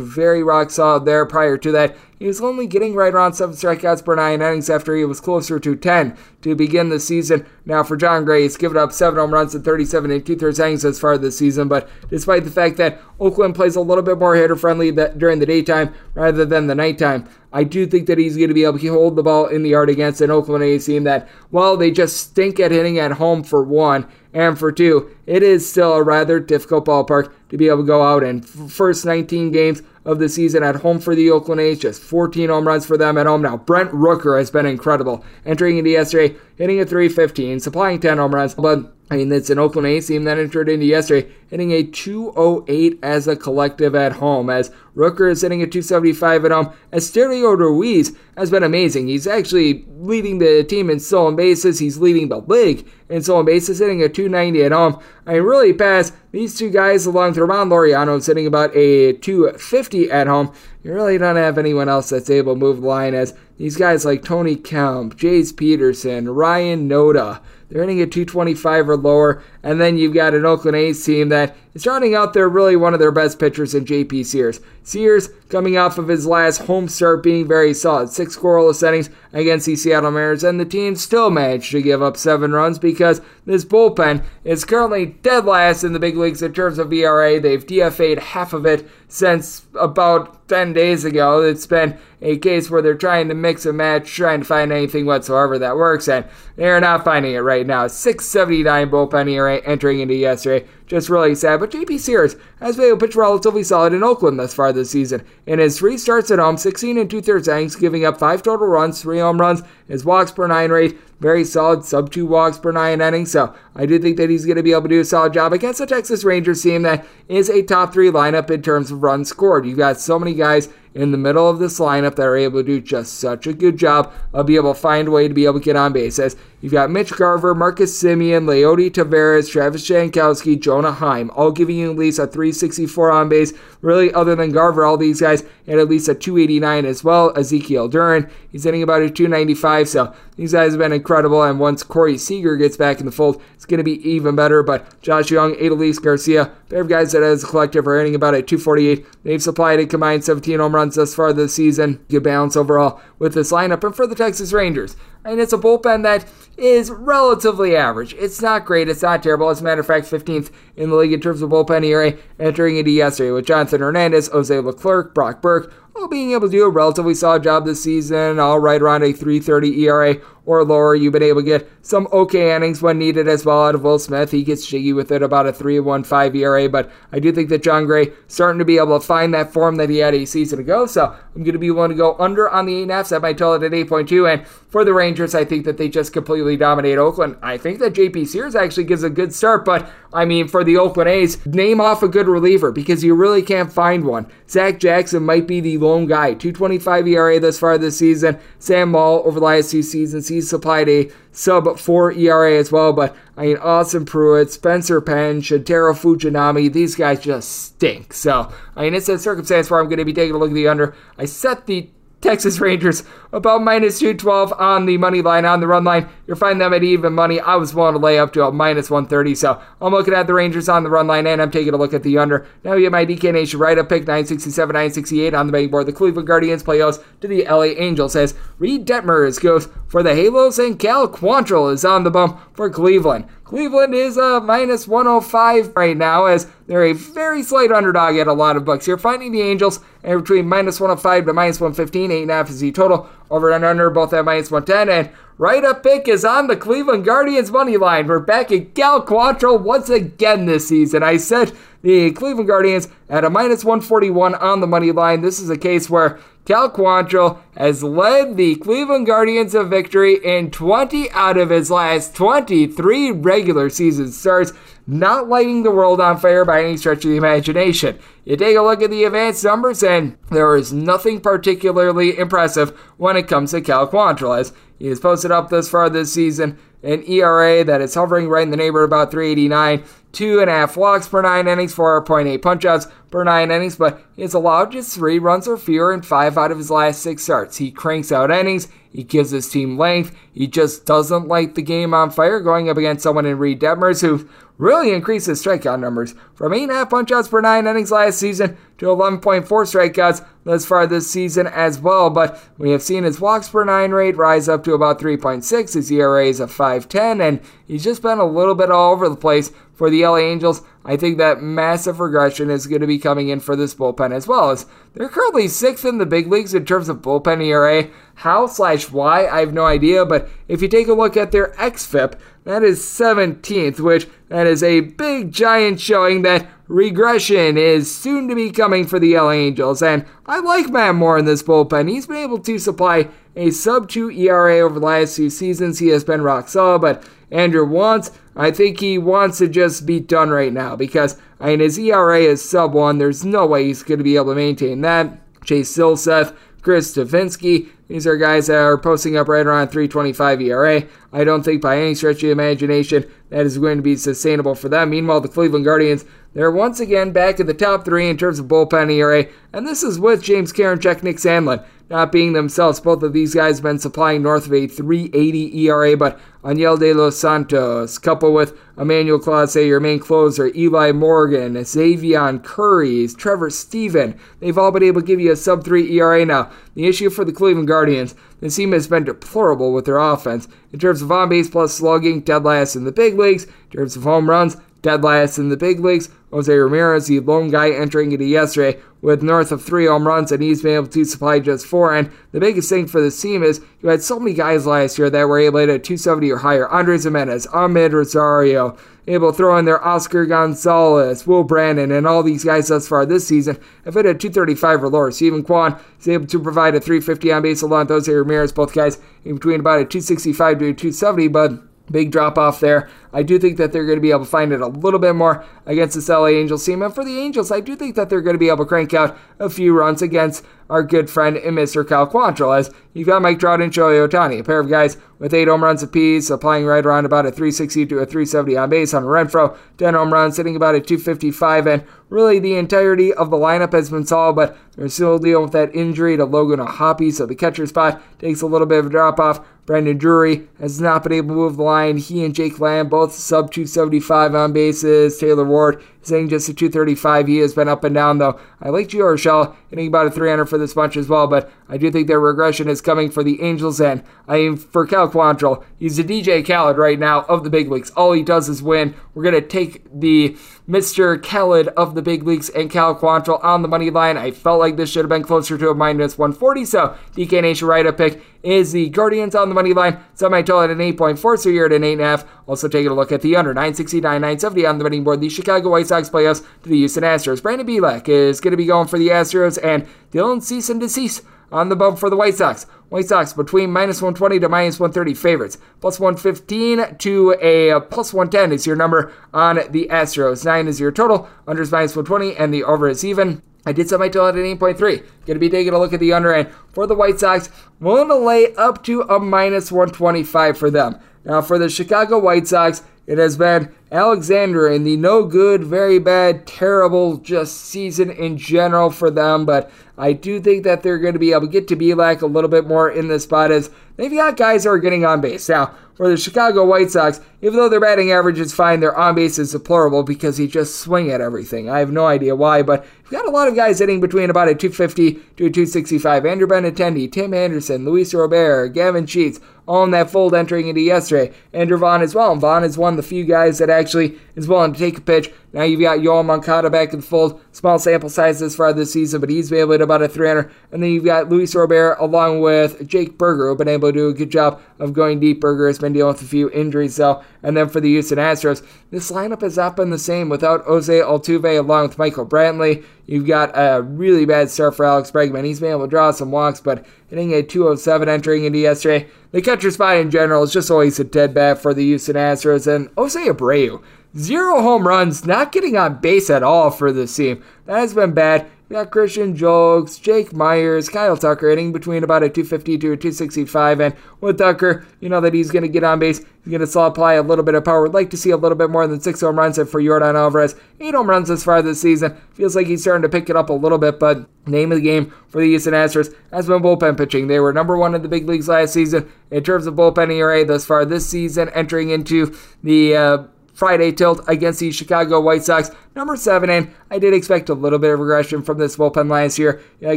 very rock solid there. Prior to that, he was only getting right around seven strikeouts per nine innings after he was closer to 10 to begin the season. Now for Jon Gray, he's given up seven home runs in 37 and two thirds innings as far this season. But despite the fact that Oakland plays a little bit more hitter friendly during the daytime rather than the nighttime, I do think that he's going to be able to hold the ball in the yard against an Oakland A's team that, well, they just stink at hitting at home for one, and for two, it is still a rather difficult ballpark to be able to go out in. first 19 games of the season at home for the Oakland A's. Just 14 home runs for them at home. Now, Brent Rooker has been incredible. Entering into yesterday, hitting a 315, supplying 10 home runs. But I mean, it's an Oakland A's team that entered into yesterday, hitting a 208 as a collective at home, as Rooker is hitting a 275 at home. Esteury Ruiz has been amazing. He's actually leading the team in stolen bases. He's leading the league in stolen bases, hitting a 290 at home. I mean, really past these two guys along with Ramon Laureano, hitting about a 250 at home. You really don't have anyone else that's able to move the line as these guys like Tony Kemp, Jace Peterson, Ryan Noda, they're hitting at 225 or lower. And then you've got an Oakland A's team that is starting out there really one of their best pitchers in JP Sears. Sears coming off of his last home start being very solid. Six scoreless innings against the Seattle Mariners, and the team still managed to give up seven runs because this bullpen is currently dead last in the big leagues in terms of ERA. They've DFA'd half of it since about 10 days ago. It's been a case where they're trying to mix and match, trying to find anything whatsoever that works, and they're not finding it right now. 679 bullpen ERA entering into yesterday. Just really sad. But JP Sears has been able to pitch relatively solid in Oakland thus far this season. In his three starts at home, 16 and two thirds innings, giving up five total runs, three home runs. His walks per nine rate, very solid, sub two walks per nine innings. So I do think that he's going to be able to do a solid job against the Texas Rangers team that is a top three lineup in terms of runs scored. You've got so many guys in the middle of this lineup that are able to do just such a good job of being able to find a way to be able to get on bases. You've got Mitch Garver, Marcus Semien, Leody Taveras, Travis Jankowski, Jonah Heim, all giving you at least a 364 on base. Really, other than Garver, all these guys had at least a 289 as well. Ezekiel Duran, he's hitting about a 295, so these guys have been incredible. And once Corey Seager gets back in the fold, it's going to be even better. But Josh Jung, Adolis Garcia, pair of guys that as a collective are hitting about a 248. They've supplied a combined 17 home runs thus far this season. Good balance overall with this lineup. And for the Texas Rangers, and it's a bullpen that is relatively average. It's not great. It's not terrible. As a matter of fact, 15th in the league in terms of bullpen ERA entering into yesterday with Jonathan Hernandez, Jose Leclerc, Brock Burke, all being able to do a relatively solid job this season, all right around a 330 ERA or lower. You've been able to get some okay innings when needed as well out of Will Smith. He gets jiggy with it about a 3.15 ERA, but I do think that Jon Gray starting to be able to find that form that he had a season ago. So I'm going to be willing to go under on the 8.5. Set my total at 8.2. And for the Rangers, I think that they just completely dominate Oakland. I think that JP Sears actually gives a good start, but I mean, for the Oakland A's, name off a good reliever because you really can't find one. Zach Jackson might be the lone guy. 225 ERA thus far this season. Sam Moll over the last two seasons, he's supplied a sub 4 ERA as well. But I mean, Austin Pruitt, Spencer Penn, Shintaro Fujinami, these guys just stink. So, I mean, it's a circumstance where I'm going to be taking a look at the under. I set the Texas Rangers about minus 212 on the money line, on the run line. You'll find them at even money. I was willing to lay up to a minus 130, so I'm looking at the Rangers on the run line, and I'm taking a look at the under. Now you have my DK Nation right up pick 967, 968 on the betting board. The Cleveland Guardians play host to the LA Angels as Reid Detmers goes for the Halos, and Cal Quantrill is on the bump for Cleveland. Cleveland is a minus 105 right now as they're a very slight underdog at a lot of books. You're finding the Angels and between minus 105 to minus 115, 8.5 is the total. Over and under, both at minus 110. And right up pick is on the Cleveland Guardians money line. We're back at Cal Quantrill once again this season. I said the Cleveland Guardians at a minus 141 on the money line. This is a case where Cal Quantrill has led the Cleveland Guardians of victory in 20 out of his last 23 regular season starts, not lighting the world on fire by any stretch of the imagination. You take a look at the advanced numbers, and there is nothing particularly impressive when it comes to Cal Quantrill, as he has posted up thus far this season an ERA that is hovering right in the neighborhood about 389, two and a half walks per nine innings, 4.8 punchouts per nine innings, but he's allowed just three runs or fewer in five out of his last six starts. He cranks out innings, he gives his team length, he just doesn't light the game on fire going up against someone in Reid Detmers who really increased his strikeout numbers from 8.5 punchouts per nine innings last season to 11.4 strikeouts thus far this season as well. But we have seen his walks per nine rate rise up to about 3.6. His ERA is a 5.10, and he's just been a little bit all over the place for the LA Angels. I think that massive regression is going to be coming in for this bullpen as well. As they're currently sixth in the big leagues in terms of bullpen ERA. How slash why, I have no idea. But if you take a look at their XFIP, that is 17th, which that is a big giant showing that regression is soon to be coming for the LA Angels. And I like Matt Moore in this bullpen. He's been able to supply a sub 2 ERA over the last few seasons. He has been rock solid, but Andrew wants. I think he wants to just be done right now because I mean his ERA is sub one. There's no way he's going to be able to maintain that. Chase Silseth, Chris Devenski, these are guys that are posting up right around 325 ERA. I don't think by any stretch of imagination that is going to be sustainable for them. Meanwhile, the Cleveland Guardians, they're once again back in the top three in terms of bullpen ERA, and this is with James Karinchak, Nick Sandlin not being themselves. Both of these guys have been supplying north of a 380 ERA, but Enyel De Los Santos, coupled with Emmanuel Clase, your main closer, Eli Morgan, Xzavion Curry, Trevor Stephan, they've all been able to give you a sub 3 ERA now. The issue for the Cleveland Guardians, the team has been deplorable with their offense. In terms of on base plus slugging, dead last in the big leagues. In terms of home runs, dead last in the big leagues. Jose Ramirez, the lone guy entering into yesterday with north of three home runs, and he's been able to supply just four. And the biggest thing for this team is you had so many guys last year that were able to hit 270 or higher. Andres Gimenez, Amed Rosario, able to throw in there Oscar Gonzalez, Will Brennan, and all these guys thus far this season have hit a 235 or lower. Steven Kwan is able to provide a 350 on base along with Jose Ramirez, both guys in between about a 265 to a 270, but big drop off there. I do think that they're going to be able to find it a little bit more against this LA Angels team. And for the Angels, I do think that they're going to be able to crank out a few runs against our good friend and Mr. Cal Quantrill, as you've got Mike Trout and Shohei Ohtani, a pair of guys with eight home runs apiece, applying right around about a 360 to a 370 on base. on Renfroe, 10 home runs, hitting about a 255, and really the entirety of the lineup has been solid, but they're still dealing with that injury to Logan O'Hoppe, so the catcher spot takes a little bit of a drop off. Brandon Drury has not been able to move the line. He and Jake Lamb both sub 275 on bases. Taylor Ward hitting just a 235. He has been up and down, though. I like Gio Urshela hitting about a 300 for this bunch as well, but I do think their regression is coming for the Angels, and I mean, for Cal Quantrill, he's the DJ Khaled right now of the big leagues. All he does is win. We're going to take the Mr. Khaled of the big leagues and Cal Quantrill on the money line. I felt like this should have been closer to a minus 140, so DK Nation right up pick is the Guardians on the money line. Tell it an 8.4, so you're at an 8.5. Also taking a look at the under 969, 970 on the betting board. The Chicago White Sox playoffs to the Houston Astros. Brandon Bielak is going to be going for the Astros, and Dylan Cease and Decease on the bump for the White Sox. White Sox between minus 120 to minus 130 favorites. Plus 115 to a uh, plus 110 is your number on the Astros. 9 is your total. Under is minus 120, and the over is even. I did set my total at an 8.3. Going to be taking a look at the under, and for the White Sox, willing to lay up to a minus 125 for them. Now, for the Chicago White Sox, it has been Alexander in the no good, very bad, terrible just season in general for them. But I do think that they're going to be able to get to be like a little bit more in the spot as they've got guys who are getting on base. Now, for the Chicago White Sox, even though their batting average is fine, their on base is deplorable because he just swing at everything. I have no idea why, but you've got a lot of guys hitting between about a 250 to a 265. Andrew Benintendi, Tim Anderson, Luis Robert, Gavin Sheets, in that fold entering into yesterday. Andrew Vaughn as well. And Vaughn is one of the few guys that actually is willing to take a pitch. Now you've got Yoel Moncada back in the fold. Small sample size this far this season, but he's been able to about a 300. And then you've got Luis Robert along with Jake Burger, who have been able to do a good job of going deep. Burger has been dealing with a few injuries, though. And then for the Houston Astros, this lineup has not been the same without Jose Altuve along with Michael Brantley. You've got a really bad start for Alex Bregman. He's been able to draw some walks, but hitting a 207 entering into yesterday. The catcher spot in general is just always a dead bat for the Houston Astros. And Jose Abreu, zero home runs, not getting on base at all for this team. That has been bad. We got Christian Julks, Jake Meyers, Kyle Tucker hitting between about a 250 to a 265. And with Tucker, you know that he's going to get on base. He's going to still apply a little bit of power. Would like to see a little bit more than six home runs. For Yordan Alvarez, eight home runs this far this season. Feels like he's starting to pick it up a little bit. But name of the game for the Houston Astros has been bullpen pitching. They were number one in the big leagues last season in terms of bullpen ERA thus far this season, entering into the uh, Friday tilt against the Chicago White Sox. Number seven, and I did expect a little bit of regression from this bullpen last year. You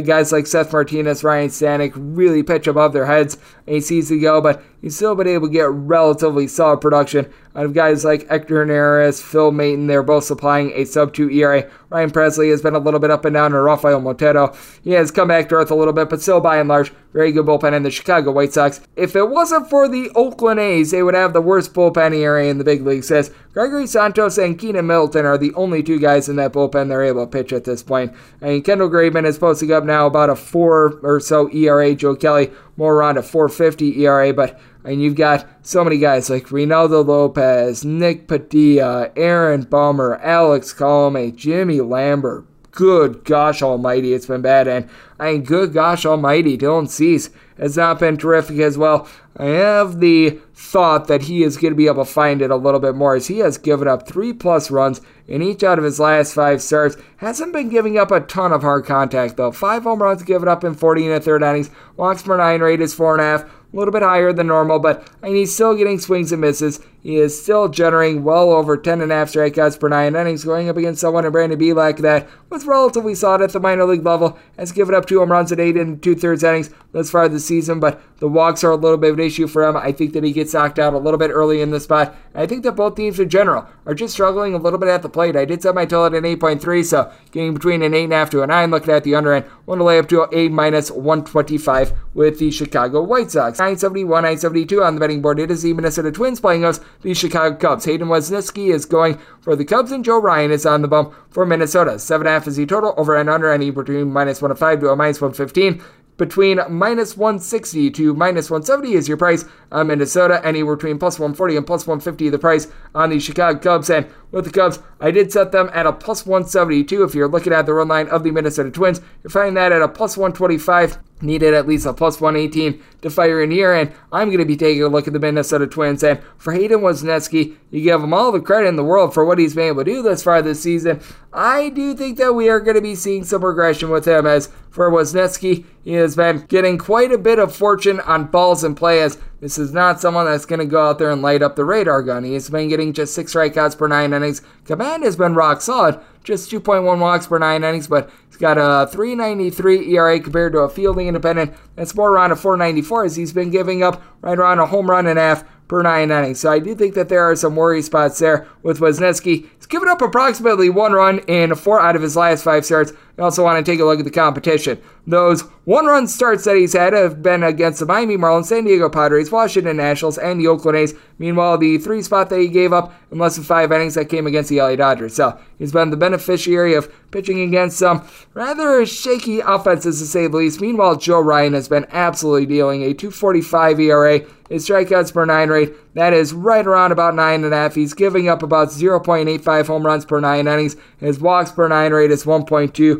guys like Seth Martinez, Ryne Stanek really pitch above their heads a season ago, but he's still been able to get relatively solid production out of guys like Hector Neris, Phil Maton. They're both supplying a sub 2 ERA. Ryan Pressly has been a little bit up and down, and Rafael Montero, he has come back to earth a little bit, but still by and large, very good bullpen in the Chicago White Sox. If it wasn't for the Oakland A's, they would have the worst bullpen ERA in the big league, says Gregory Santos and Keynan Middleton are the only two guys in that bullpen they're able to pitch at this point. I mean, Kendall Graveman is posting up now about a four or so ERA. Joe Kelly more around a 450 ERA, but and you've got so many guys like Reynaldo Lopez, Nick Padilla, Aaron Bummer, Alex Colome, Jimmy Lambert. Good gosh almighty, it's been bad. And I mean, good gosh almighty, Dylan Cease has not been terrific as well. I have the thought that he is going to be able to find it a little bit more as he has given up three plus runs in each out of his last five starts. Hasn't been giving up a ton of hard contact though. Five home runs given up in 40 and a third innings. Walks per nine rate is four and a half a little bit higher than normal, but I mean, he's still getting swings and misses. He is still generating well over 10 and a half strikeouts per nine innings, going up against someone in Brandon Bielak that was relatively solid at the minor league level, has given up two home runs in eight and two thirds innings thus far this season, but the walks are a little bit of an issue for him. I think that he gets knocked out a little bit early in the spot. I think that both teams in general are just struggling a little bit at the plate. I did set my total at an 8.3, so getting between an 8.5 to a 9, looking at the under end, want to lay up to a minus 125 with the Chicago White Sox. 971, 972 on the betting board. It is the Minnesota Twins playing us, the Chicago Cubs. Hayden Wesneski is going for the Cubs, and Joe Ryan is on the bump for Minnesota. 7.5 is the total, over and under, any between minus 105 to a minus 115 between minus 160 to minus 170 is your price on Minnesota. Anywhere between plus 140 and plus 150 the price on the Chicago Cubs. And with the Cubs, I did set them at a plus 172. If you're looking at the run line of the Minnesota Twins, you're finding that at a plus 125 needed at least a plus 118 to fire in here. And I'm going to be taking a look at the Minnesota Twins. And for Hayden Wesneski, you give him all the credit in the world for what he's been able to do thus far this season. I do think that we are going to be seeing some regression with him. As for Wesneski, he has been getting quite a bit of fortune on balls in play as this is not someone that's going to go out there and light up the radar gun. He has been getting just six strikeouts per nine innings. Command has been rock solid, just 2.1 walks per nine innings, but he's got a 393 ERA compared to a fielding independent that's more around a 494 as he's been giving up right around a home run and a half per nine innings. So I do think that there are some worry spots there with Wesneski. He's given up approximately one run in four out of his last five starts. You also want to take a look at the competition. Those one run starts that he's had have been against the Miami Marlins, San Diego Padres, Washington Nationals, and the Oakland A's. Meanwhile, the three spot that he gave up in less than five innings that came against the LA Dodgers. So he's been the beneficiary of pitching against some rather shaky offenses to say the least. Meanwhile, Joe Ryan has been absolutely dealing a 245 ERA. His strikeouts per nine rate, that is right around about nine and a half. He's giving up about 0.85 home runs per nine innings. His walks per nine rate is 1.2.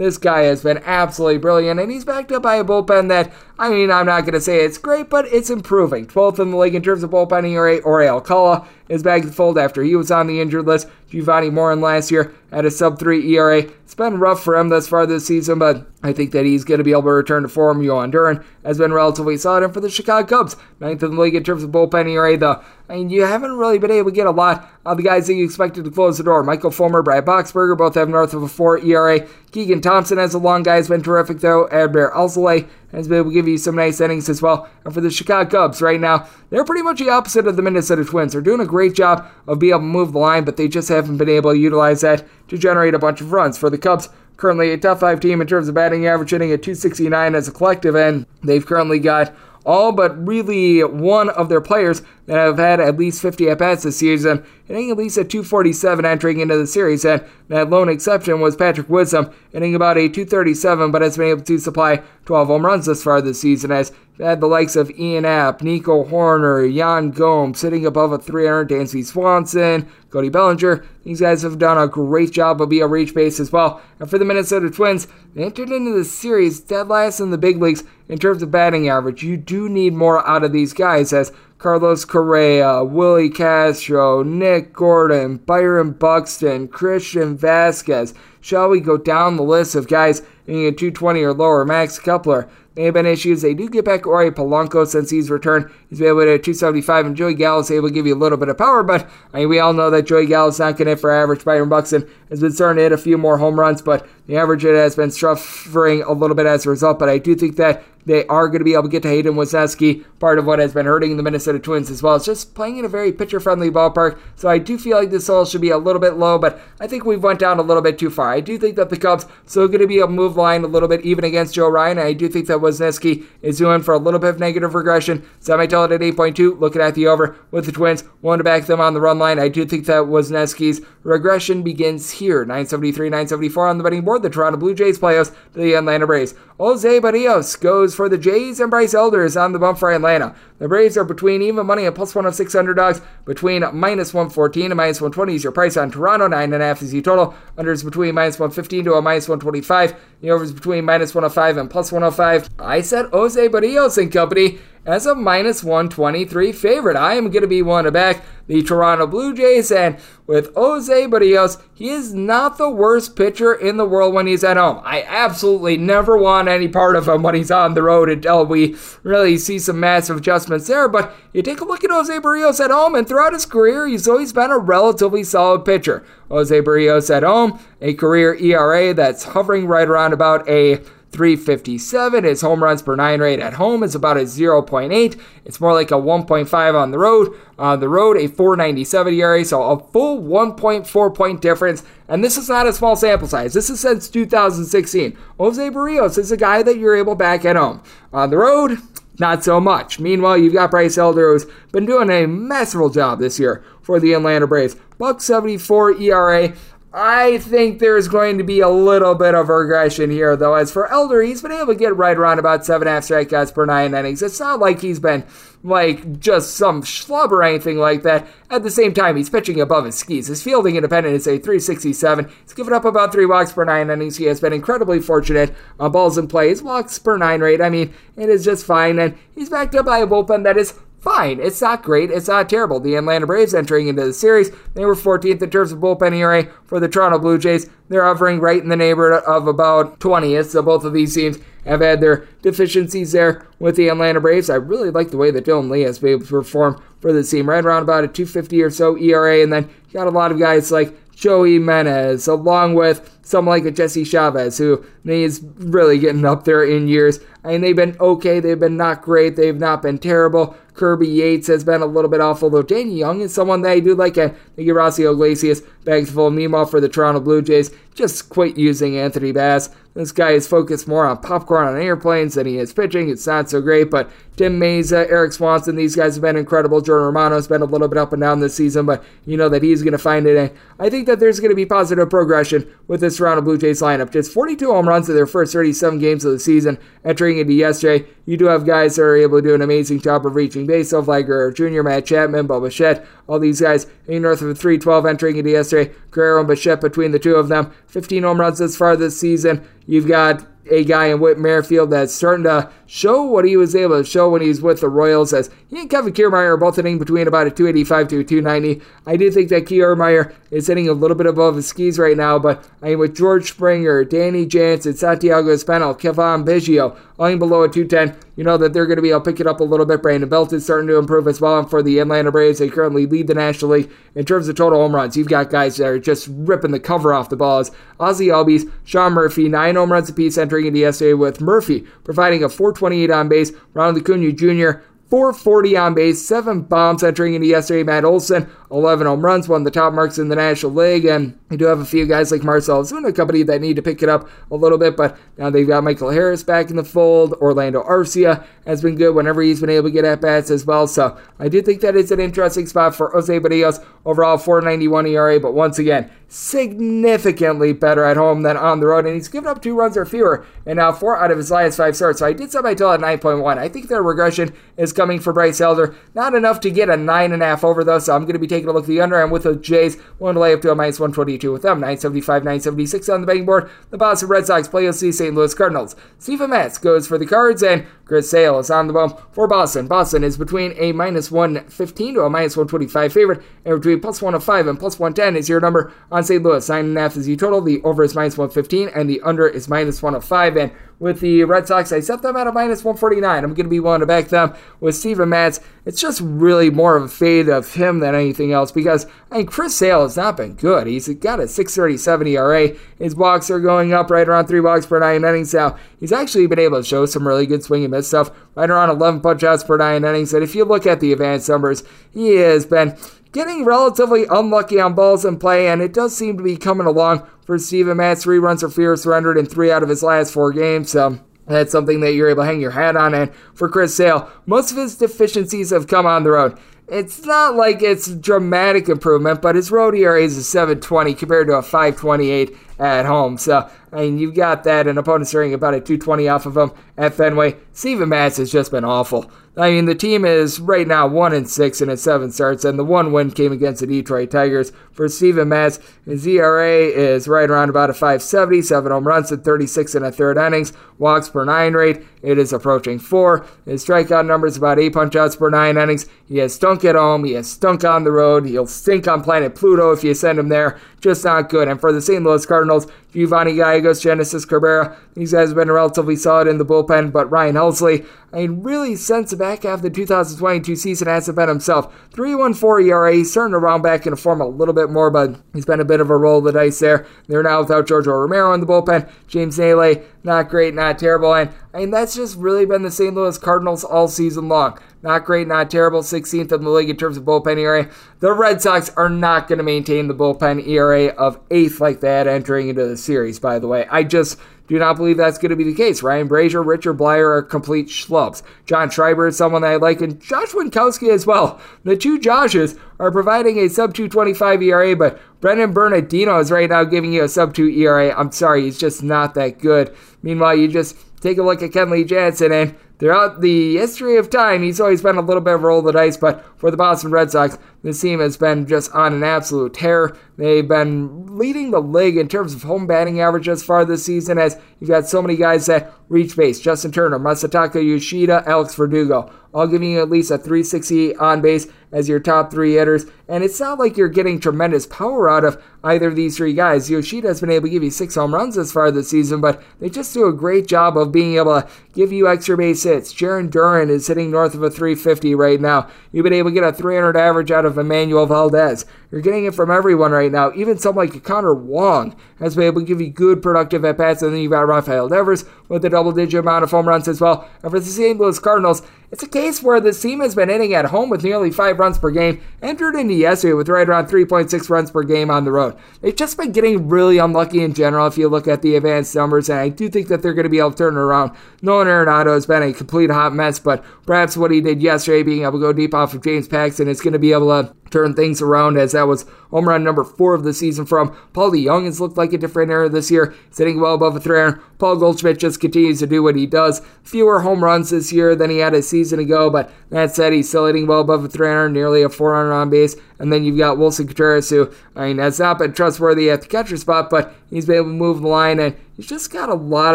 This guy has been absolutely brilliant, and he's backed up by a bullpen that, I mean, I'm not going to say it's great, but it's improving. 12th in the league in terms of bullpen ERA. Jorge Alcala is back to the fold after he was on the injured list. Jovani Moran last year at a sub 3 ERA. It's been rough for him thus far this season, but I think that he's going to be able to return to form. Jhoan Duran has been relatively solid, and for the Chicago Cubs, ninth in the league in terms of bullpen ERA, though. I mean, you haven't really been able to get a lot of the guys that you expected to close the door. Michael Fulmer, Brad Boxberger both have north of a 4 ERA. Keegan Thompson as a long guy has been terrific, though. Adbert Alzolay has been able to give you some nice innings as well. And for the Chicago Cubs right now, they're pretty much the opposite of the Minnesota Twins. They're doing a great job of being able to move the line, but they just haven't been able to utilize that to generate a bunch of runs. For the Cubs, currently a top five team in terms of batting average, hitting at 269 as a collective, and they've currently got all but really one of their players that have had at least 50 at bats this season, hitting at least a 247 entering into the series. And that lone exception was Patrick Wisdom, hitting about a 237, but has been able to supply 12 home runs thus far this season. As had the likes of Ian Happ, Nico Hoerner, Yan Gomes sitting above a 300, Dansby Swanson, Cody Bellinger. These guys have done a great job of being a reach base as well. And for the Minnesota Twins, they entered into the series dead last in the big leagues in terms of batting average. You do need more out of these guys as Carlos Correa, Willi Castro, Nick Gordon, Byron Buxton, Christian Vazquez. Shall we go down the list of guys hitting a 220 or lower? Max Kepler, may have been issues. They do get back Ori Polanco since he's returned. He's been able to 275, and Joey Gallo is able to give you a little bit of power, but I mean, we all know that Joey Gallo is not going to hit for average. Byron Buxton has been starting to hit a few more home runs, but the average hit has been suffering a little bit as a result. But I do think that they are going to be able to get to Hayden Wesneski. Part of what has been hurting the Minnesota Twins as well. It's just playing in a very pitcher-friendly ballpark. So I do feel like this all should be a little bit low, but I think we've went down a little bit too far. I do think that the Cubs still going to be a move line a little bit even against Joe Ryan. I do think that Wesneski is doing for a little bit of negative regression. Semi tell it at 8.2. Looking at the over with the Twins. One to back them on the run line. I do think that Wesneski's regression begins here. 973, 974 on the betting board. The Toronto Blue Jays play us to the Atlanta Braves. Jose Berrios goes for the Jays, and Bryce Elder is on the bump for Atlanta. Atlanta. The Braves are between even money and plus 106 underdogs, between minus 114 and minus 120 is your price on Toronto. 9.5 is the total. Unders between minus 115 to a minus 125. The overs between minus 105 and plus 105. I said Jose Berrios and company as a minus 123 favorite. I am going to be one to back the Toronto Blue Jays, and with Jose Berrios, he is not the worst pitcher in the world when he's at home. I absolutely never want any part of him when he's on the road until we really see some massive adjustments there, but you take a look at Jose Berrios at home, and throughout his career, he's always been a relatively solid pitcher. Jose Berrios at home, a career ERA that's hovering right around about a 357. His home runs per nine rate at home is about a 0.8. It's more like a 1.5 on the road. On the road, a 497 ERA, so a full 1.4 point difference. And this is not a small sample size. This is since 2016. Jose Berrios is a guy that you're able back at home. On the road, not so much. Meanwhile, you've got Bryce Elder, who's been doing a masterful job this year for the Atlanta Braves. Buck 74 ERA. I think there's going to be a little bit of regression here, though. As for Elder, he's been able to get right around about seven half strikeouts per nine innings. It's not like he's been like just some schlub or anything like that. At the same time, he's pitching above his skis. His fielding independent is a 367. He's given up about three walks per nine innings. He has been incredibly fortunate on balls in play. His walks per nine rate, I mean, it is just fine. And he's backed up by a bullpen that is fine. It's not great. It's not terrible. The Atlanta Braves entering into the series, they were 14th in terms of bullpen ERA for the Toronto Blue Jays. They're hovering right in the neighborhood of about 20th. So both of these teams have had their deficiencies there with the Atlanta Braves. I really like the way that Dylan Lee has been able to perform for the team, right around about a 250 or so ERA, and then you got a lot of guys like Joey Menes, along with someone like a Jesse Chavez, who is really getting up there in years. I mean, they've been okay, they've been not great, they've not been terrible. Kirby Yates has been a little bit off, although Danny Young is someone that I do like. And think Horacio Iglesias bags full. Meanwhile, for the Toronto Blue Jays, just quit using Anthony Bass. This guy is focused more on popcorn on airplanes than he is pitching. It's not so great, but Tim Mayza, Eric Swanson, these guys have been incredible. Jordan Romano's been a little bit up and down this season, but you know that he's going to find it. I think that there's going to be positive progression with this Toronto Blue Jays lineup. Just 42 home runs in their first 37 games of the season entering into yesterday. You do have guys that are able to do an amazing job of reaching base, so like Jr., Matt Chapman, Bo Bichette, all these guys in north of a 312 entering into yesterday. Guerrero and Bichette between the two of them. 15 home runs this far this season. You've got a guy in Whit Merrifield that's starting to show what he was able to show when he was with the Royals. As he and Kevin Kiermaier are both hitting between about a 285 to a 290. I do think that Kiermaier is hitting a little bit above his skis right now, but I mean, with George Springer, Danny Jansen, Santiago Espinal, Cavan Biggio, lying below a 210, you know that they're going to be able to pick it up a little bit. Brandon Belt is starting to improve as well. And for the Atlanta Braves, they currently lead the National League in terms of total home runs. You've got guys that are just ripping the cover off the balls. Ozzie Albies, Sean Murphy, nine home runs apiece entering into yesterday with Murphy providing a 428 on base. Ronald Acuna Jr. 440 on base, seven bombs entering into yesterday. Matt Olson, 11 home runs, one of the top marks in the National League. And you do have a few guys like Marcell Ozuna Company that need to pick it up a little bit, but now they've got Michael Harris back in the fold. Orlando Arcia has been good whenever he's been able to get at bats as well. So I do think that is an interesting spot for Jose Berrios. Overall, 491 ERA, but once again, significantly better at home than on the road. And he's given up two runs or fewer and now four out of his last five starts. So I did set my total at 9.1. I think their regression is coming for Bryce Elder. Not enough to get a 9.5 over, though, so I'm going to be taking a look at the under. I'm with the Jays. One lay up to a minus 122 with them. 975, 976 on the betting board. The Boston Red Sox play OC St. Louis Cardinals. Steven Matz goes for the Cards, and Chris Sale is on the bump for Boston. Boston is between a minus 115 to a minus 125 favorite, and between plus 105 and plus 110 is your number on St. Louis. 9.5 is the total. The over is minus 115, and the under is minus 105. And with the Red Sox. I set them at a minus 149. I'm going to be willing to back them with Steven Matz. It's just really more of a fade of him than anything else because I mean, Chris Sale has not been good. He's got a 637 ERA. His walks are going up right around three walks per nine innings now. He's actually been able to show some really good swing and miss stuff, right around 11 punch outs per nine innings. And if you look at the advanced numbers, he has been getting relatively unlucky on balls in play, and it does seem to be coming along for Steven Matz. Three runs or fewer surrendered in three out of his last four games. So that's something that you're able to hang your hat on. And for Chris Sale, most of his deficiencies have come on the road. It's not like it's dramatic improvement, but his road ERA is a 720 compared to a 528 at home. So I mean, you've got that, and opponents are about a 220 off of him at Fenway. Steven Matz has just been awful. I mean, the team is right now one and six in its seven starts, and the one win came against the Detroit Tigers. For Steven Matz, his ERA is right around about a 570, seven home runs in 36 and a third innings. Walks per nine rate, it is approaching four. His strikeout number is about eight punchouts per nine innings. He has stunk at home. He has stunk on the road. He'll stink on planet Pluto if you send him there. Just not good. And for the St. Louis Cardinals, Giovanni Gallegos, Genesis Cabrera, these guys have been relatively solid in the bullpen, but Ryan Helsley, I mean, really since the back half of the 2022 season hasn't been himself. 3.14 ERA, he's starting to round back into form a little bit more, but he's been a bit of a roll of the dice there. They're now without Giorgio Romero in the bullpen. James Naile, not great, not terrible. And Mean, that's just really been the St. Louis Cardinals all season long. Not great, not terrible. 16th in the league in terms of bullpen ERA. The Red Sox are not going to maintain the bullpen ERA of eighth like that entering into the series, by the way. I just do not believe that's going to be the case. Ryan Brasier, Richard Bleier are complete schlubs. John Schreiber is someone that I like, and Josh Winckowski as well. The two Joshes are providing a sub 225 ERA, but Brennan Bernardino is right now giving you a sub 2 ERA. I'm sorry, he's just not that good. Meanwhile, you just take a look at Kenley Jansen, and throughout the history of time, he's always been a little bit of a roll of the dice, but for the Boston Red Sox, this team has been just on an absolute tear. They've been leading the league in terms of home batting average as far this season, as you've got so many guys that reach base. Justin Turner, Masataka Yoshida, Alex Verdugo, all giving you at least a 360 on base as your top three hitters. And it's not like you're getting tremendous power out of either of these three guys. Yoshida has been able to give you six home runs as far this season, but they just do a great job of being able to give you extra base hits. Jarren Duran is hitting north of a 350 right now. You've been able to get a 300 average out of Enmanuel Valdez. You're getting it from everyone right now. Even someone like Connor Wong has been able to give you good productive at bats. And then you've got Rafael Devers with a double digit amount of home runs as well. And for the St. Louis Cardinals, it's a case where this team has been hitting at home with nearly five runs per game, entered into yesterday with right around 3.6 runs per game on the road. They've just been getting really unlucky in general if you look at the advanced numbers, and I do think that they're going to be able to turn it around. Nolan Arenado has been a complete hot mess, but perhaps what he did yesterday, being able to go deep off of James Paxton, is going to be able to turn things around as that was home run number four of the season from Paul DeJong has looked like a different era this year, sitting well above a 300. Paul Goldschmidt just continues to do what he does. Fewer home runs this year than he had a season ago, but that said, he's still hitting well above a 300, nearly a 400 on base. And then you've got Willson Contreras, who, I mean, has not been trustworthy at the catcher spot, but he's been able to move the line, and he's just got a lot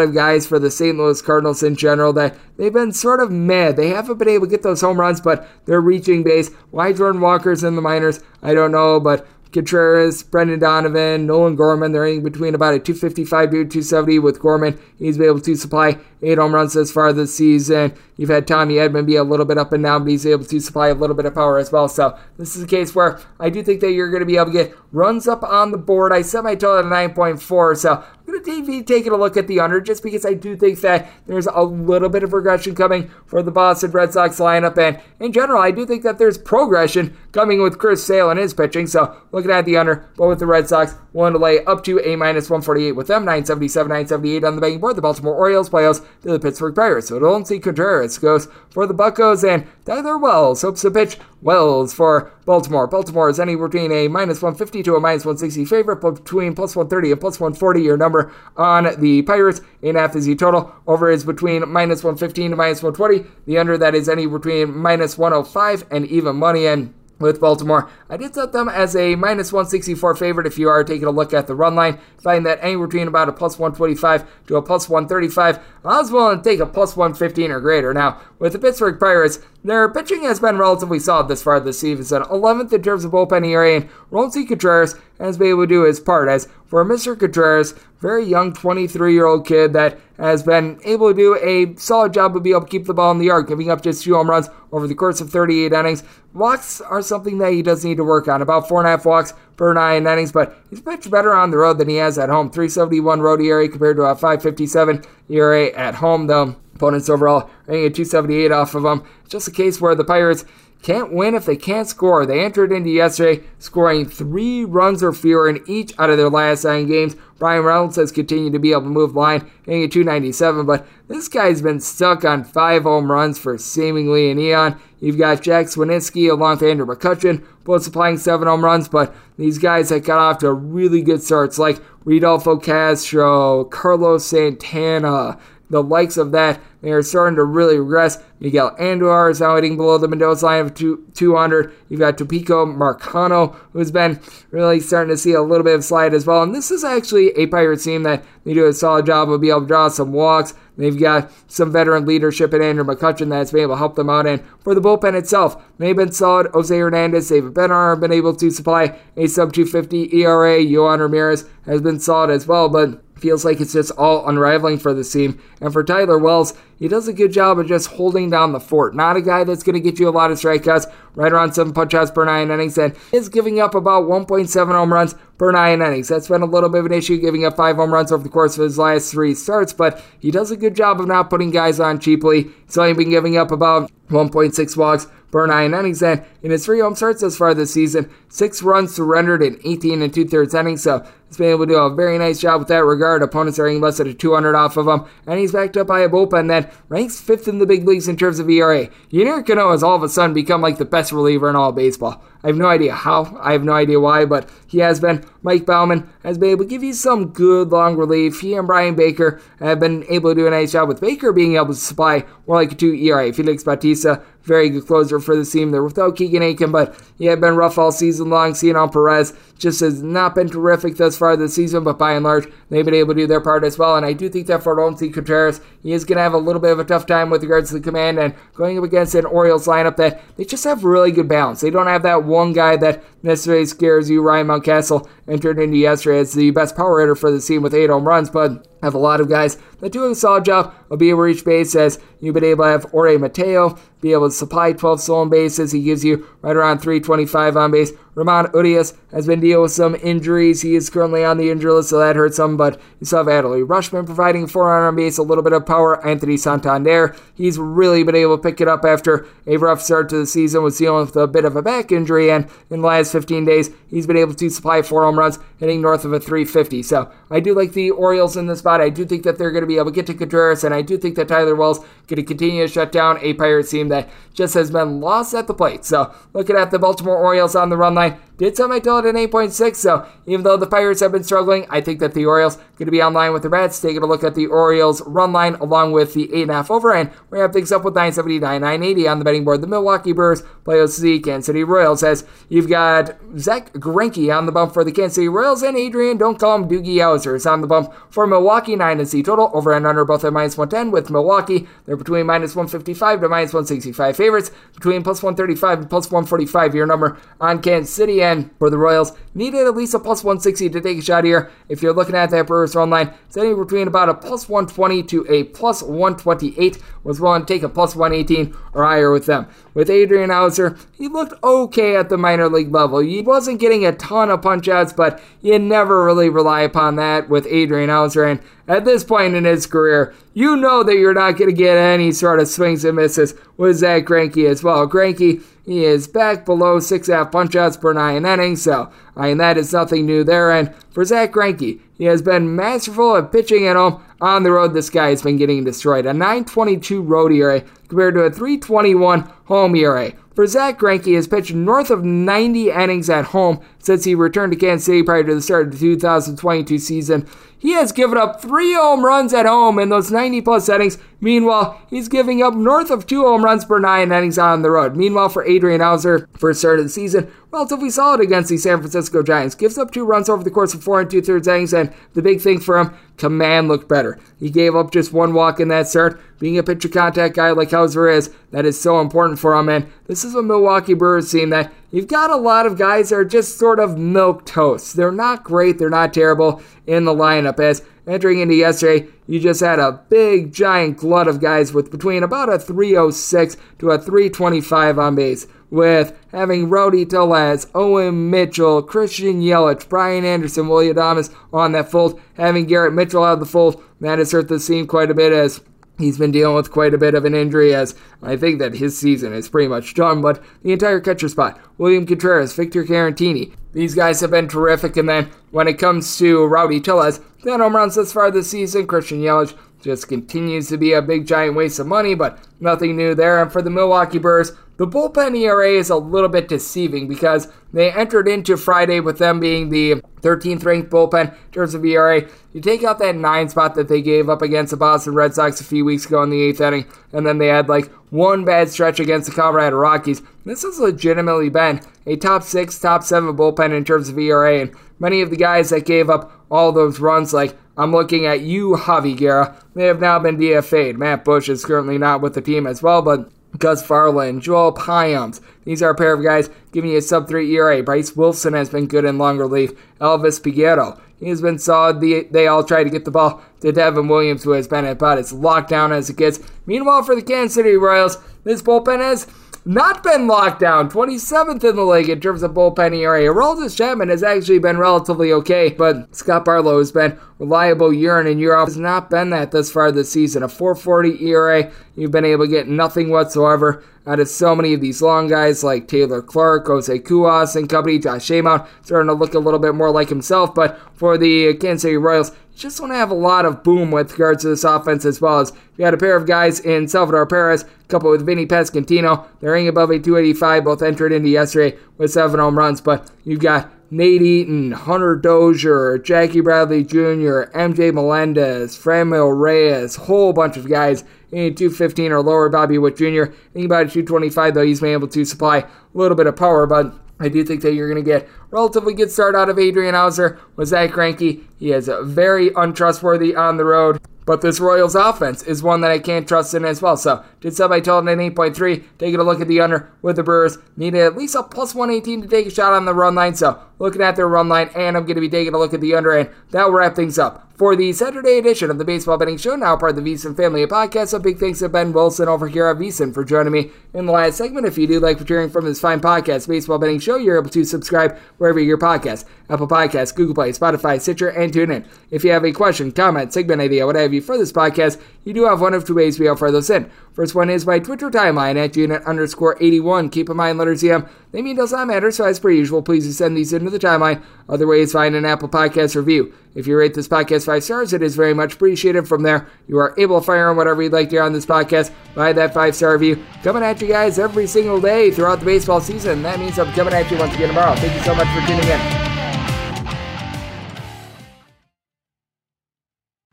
of guys for the St. Louis Cardinals in general that they've been sort of mad. They haven't been able to get those home runs, but they're reaching base. Why Jordan Walker's in the minors, I don't know, but Contreras, Brendan Donovan, Nolan Gorman. They're in between about a 255 to 270 with Gorman. He's been able to supply eight home runs this far this season. You've had Tommy Edman be a little bit up and down, but he's able to supply a little bit of power as well. So this is a case where I do think that you're going to be able to get runs up on the board. I set my total at 9.4, so I'm going to be taking a look at the under just because I do think that there's a little bit of regression coming for the Boston Red Sox lineup. And in general, I do think that there's progression coming with Chris Sale and his pitching. So looking at the under, but with the Red Sox, willing to lay up to a minus 148 with them, 977, 978 on the betting board. The Baltimore Orioles playoffs to the Pittsburgh Pirates. So Roansy Contreras goes for the Buccos and Tyler Wells hopes to pitch Wells for Baltimore. Baltimore is any between a minus 150 to a minus 160 favorite, between plus 130 and plus 140 your number on the Pirates. In half is the total. Over is between minus 115 to minus 120. The under that is any between minus 105 and even money. And with Baltimore. I did set them as a minus 164 favorite if you are taking a look at the run line. Find that anywhere between about a plus 125 to a plus 135. I was willing to take a plus 115 or greater. Now, with the Pittsburgh Pirates, their pitching has been relatively solid this far this season. 11th in terms of bullpen ERA, and Roansy Contreras has been able to do his part. As for Mr. Contreras, very young 23 year old kid that has been able to do a solid job of being able to keep the ball in the yard, giving up just two home runs over the course of 38 innings. Walks are something that he does need to work on. About four and a half walks per nine innings, but he's pitched better on the road than he has at home. 371 road ERA compared to a 557 ERA at home, though. Opponents overall rating at 278 off of. It's just a case where the Pirates can't win if they can't score. They entered into yesterday scoring three runs or fewer in each out of their last nine games. Bryan Reynolds has continued to be able to move the line, hitting at 297, but this guy's been stuck on five home runs for seemingly an eon. You've got Jack Suwinski along with Andrew McCutchen, both supplying seven home runs, but these guys that got off to really good starts like Rodolfo Castro, Carlos Santana, the likes of that, they are starting to really regress. Miguel Andujar is now hitting below the Mendoza line of two, 200. You've got Tucupita Marcano, who's been really starting to see a little bit of slide as well. And this is actually a Pirates team that they do a solid job of being able to draw some walks. They've got some veteran leadership in Andrew McCutchen that's been able to help them out. And for the bullpen itself, they've been solid. Jose Hernandez, David Bednar have been able to supply a sub 250 ERA. Yohan Ramirez has been solid as well. But feels like it's just all unraveling for the team. And for Tyler Wells, he does a good job of just holding down the fort. Not a guy that's going to get you a lot of strikeouts, right around seven punch-outs per nine innings, and is giving up about 1.7 home runs per nine innings. That's been a little bit of an issue, giving up five home runs over the course of his last three starts, but he does a good job of not putting guys on cheaply. He's only been giving up about 1.6 walks per nine innings, and in his three home starts thus far this season, six runs surrendered in 18 and two thirds innings. So he's been able to do a very nice job with that regard. Opponents are getting less than a 200 off of him, and he's backed up by a bullpen that ranks fifth in the big leagues in terms of ERA. Yennier Cano has all of a sudden become like the best reliever in all baseball. I have no idea how, I have no idea why, but he has been. Mike Baumann has been able to give you some good long relief. He and Bryan Baker have been able to do a nice job with Baker being able to supply more like a 2 ERA. Felix Bautista, very good closer for the team there without Keegan Akin, but he had been rough all season long. Cionel Perez just has not been terrific thus far this season, but by and large, they've been able to do their part as well. And I do think that for Roansy Contreras, he is going to have a little bit of a tough time with regards to the command and going up against an Orioles lineup that they just have really good balance. They don't have that one guy that necessarily scares you. Ryan Mountcastle entered into yesterday as the best power hitter for the team with eight home runs, but have a lot of guys that do a solid job of being able to reach base as you've been able to have Jorge Mateo be able to supply 12 stolen bases. He gives you right around 325 on base. Ramon Urias has been dealing with some injuries. He is currently on the injury list, so that hurts him. But you still have Adley Rutschman providing 400 on base, a little bit of power. Anthony Santander, he's really been able to pick it up after a rough start to the season, was dealing with a bit of a back injury. And in the last 15 days, he's been able to supply four home runs, hitting north of a 350. So I do like the Orioles in this spot. I do think that they're going to be able to get to Contreras, and I do think that Tyler Wells going to continue to shut down a Pirates team that just has been lost at the plate. So looking at the Baltimore Orioles on the run line, like did set my total at 8.6. So even though the Pirates have been struggling, I think that the Orioles going to be online with the Reds. Taking a look at the Orioles run line along with the 8.5 over, and we have things up with 979, 980 on the betting board. The Milwaukee Brewers play OC Kansas City Royals as you've got Zack Greinke on the bump for the Kansas City Royals and Adrian, don't call him Doogie Howser, is on the bump for Milwaukee. 9 and C total over and under both at minus 110 with Milwaukee. They're between minus 155 to minus 165 favorites, between plus 135 and plus 145 your number on Kansas City. And for the Royals, needed at least a plus 160 to take a shot here. If you're looking at that Brewers run line, it's anywhere between about a plus 120 to a plus 128. Was willing to take a plus 118 or higher with them. With Adrian Houser, he looked okay at the minor league level. He wasn't getting a ton of punch outs, but you never really rely upon that with Adrian Houser. And at this point in his career, you know that you're not going to get any sort of swings and misses with Zack Greinke as well. Greinke, he is back below six half punchouts per nine innings, so I mean that is nothing new there. And for Zack Greinke, he has been masterful at pitching at home. On the road, this guy has been getting destroyed. A 922 road ERA compared to a 321 home ERA. For Zack Greinke, has pitched north of 90 innings at home since he returned to Kansas City prior to the start of the 2022 season. He has given up three home runs at home in those 90 plus innings. Meanwhile, he's giving up north of two home runs per nine innings on the road. Meanwhile, for Adrian Houser, first start of the season, relatively solid against the San Francisco Giants. Gives up two runs over the course of four and two thirds innings, and the big thing for him, command looked better. He gave up just one walk in that start. Being a pitcher contact guy like Houser is, that is so important for him. And this is a Milwaukee Brewers team that you've got a lot of guys that are just sort of milk toast. They're not great, they're not terrible in the lineup. As entering into yesterday, you just had a big giant glut of guys with between about a 306 to a 325 on base with having Rowdy Tellez, Owen Mitchell, Christian Yelich, Brian Anderson, William Adames on that fold, having Garrett Mitchell out of the fold. That has hurt the team quite a bit as He's been dealing with quite a bit of an injury as I think that his season is pretty much done, but the entire catcher spot, William Contreras, Victor Caratini, these guys have been terrific. And then when it comes to Rowdy Tellez, 10 home runs thus far this season. Christian Yelich, just continues to be a big giant waste of money, but nothing new there. And for the Milwaukee Brewers, the bullpen ERA is a little bit deceiving because they entered into Friday with them being the 13th ranked bullpen in terms of ERA. You take out that nine spot that they gave up against the Boston Red Sox a few weeks ago in the eighth inning, and then they had like one bad stretch against the Colorado Rockies. This has legitimately been a top six, top seven bullpen in terms of ERA, and many of the guys that gave up all those runs, like I'm looking at you, Javy Guerra, they have now been DFA'd. Matt Bush is currently not with the team as well, but Gus Varland, Joel Payamps. These are a pair of guys giving you a sub 3 ERA. Bryce Wilson has been good in long relief. Elvis Peguero. He has been solid. They all try to get the ball to Devin Williams, who has been about as locked down as it gets. Meanwhile, for the Kansas City Royals, this bullpen has not been locked down. 27th in the league in terms of bullpen ERA. Aroldis Chapman has actually been relatively okay, but Scott Barlow has been reliable year in and year out. Has not been that this far this season. A 440 ERA, you've been able to get nothing whatsoever out of so many of these long guys like Taylor Clarke, Jose Cuas, and company. Josh starting to look a little bit more like himself, but for the Kansas City Royals, just want to have a lot of boom with regards to this offense as well as you had a pair of guys in Salvador Perez, coupled with Vinny Pasquantino. They're hitting above a 285, both entered into yesterday with seven home runs, but you've got Nate Eaton, Hunter Dozier, Jackie Bradley Jr., MJ Melendez, Franmil Reyes, whole bunch of guys in 215 or lower. Bobby Witt Jr. Think about 225 though, he's been able to supply a little bit of power, but I do think that you're going to get relatively good start out of Adrian Houser with Zack Greinke. He is very untrustworthy on the road. But this Royals offense is one that I can't trust in as well. So, did sub I told at 8.3. Taking a look at the under with the Brewers. Needed at least a plus 118 to take a shot on the run line. So, looking at their run line, and I'm going to be taking a look at the under, and that will wrap things up for the Saturday edition of the Baseball Betting Show, now part of the VSiN family of podcasts. A big thanks to Ben Wilson over here at VSiN for joining me in the last segment. If you do like hearing from this fine podcast, Baseball Betting Show, you're able to subscribe wherever your podcast, Apple Podcasts, Google Play, Spotify, Stitcher, and TuneIn. If you have a question, comment, segment idea, what have you for this podcast, you do have one of two ways we offer those in. First one is my Twitter timeline at unit underscore 81. Keep in mind, letters EM, they mean does not matter, so as per usual, please send these into the timeline. Other ways, find an Apple Podcast review. If you rate this podcast five stars, it is very much appreciated. From there, you are able to fire on whatever you'd like to hear on this podcast by that five star review. Coming at you guys every single day throughout the baseball season. That means I'm coming at you once again tomorrow. Thank you so much for tuning in.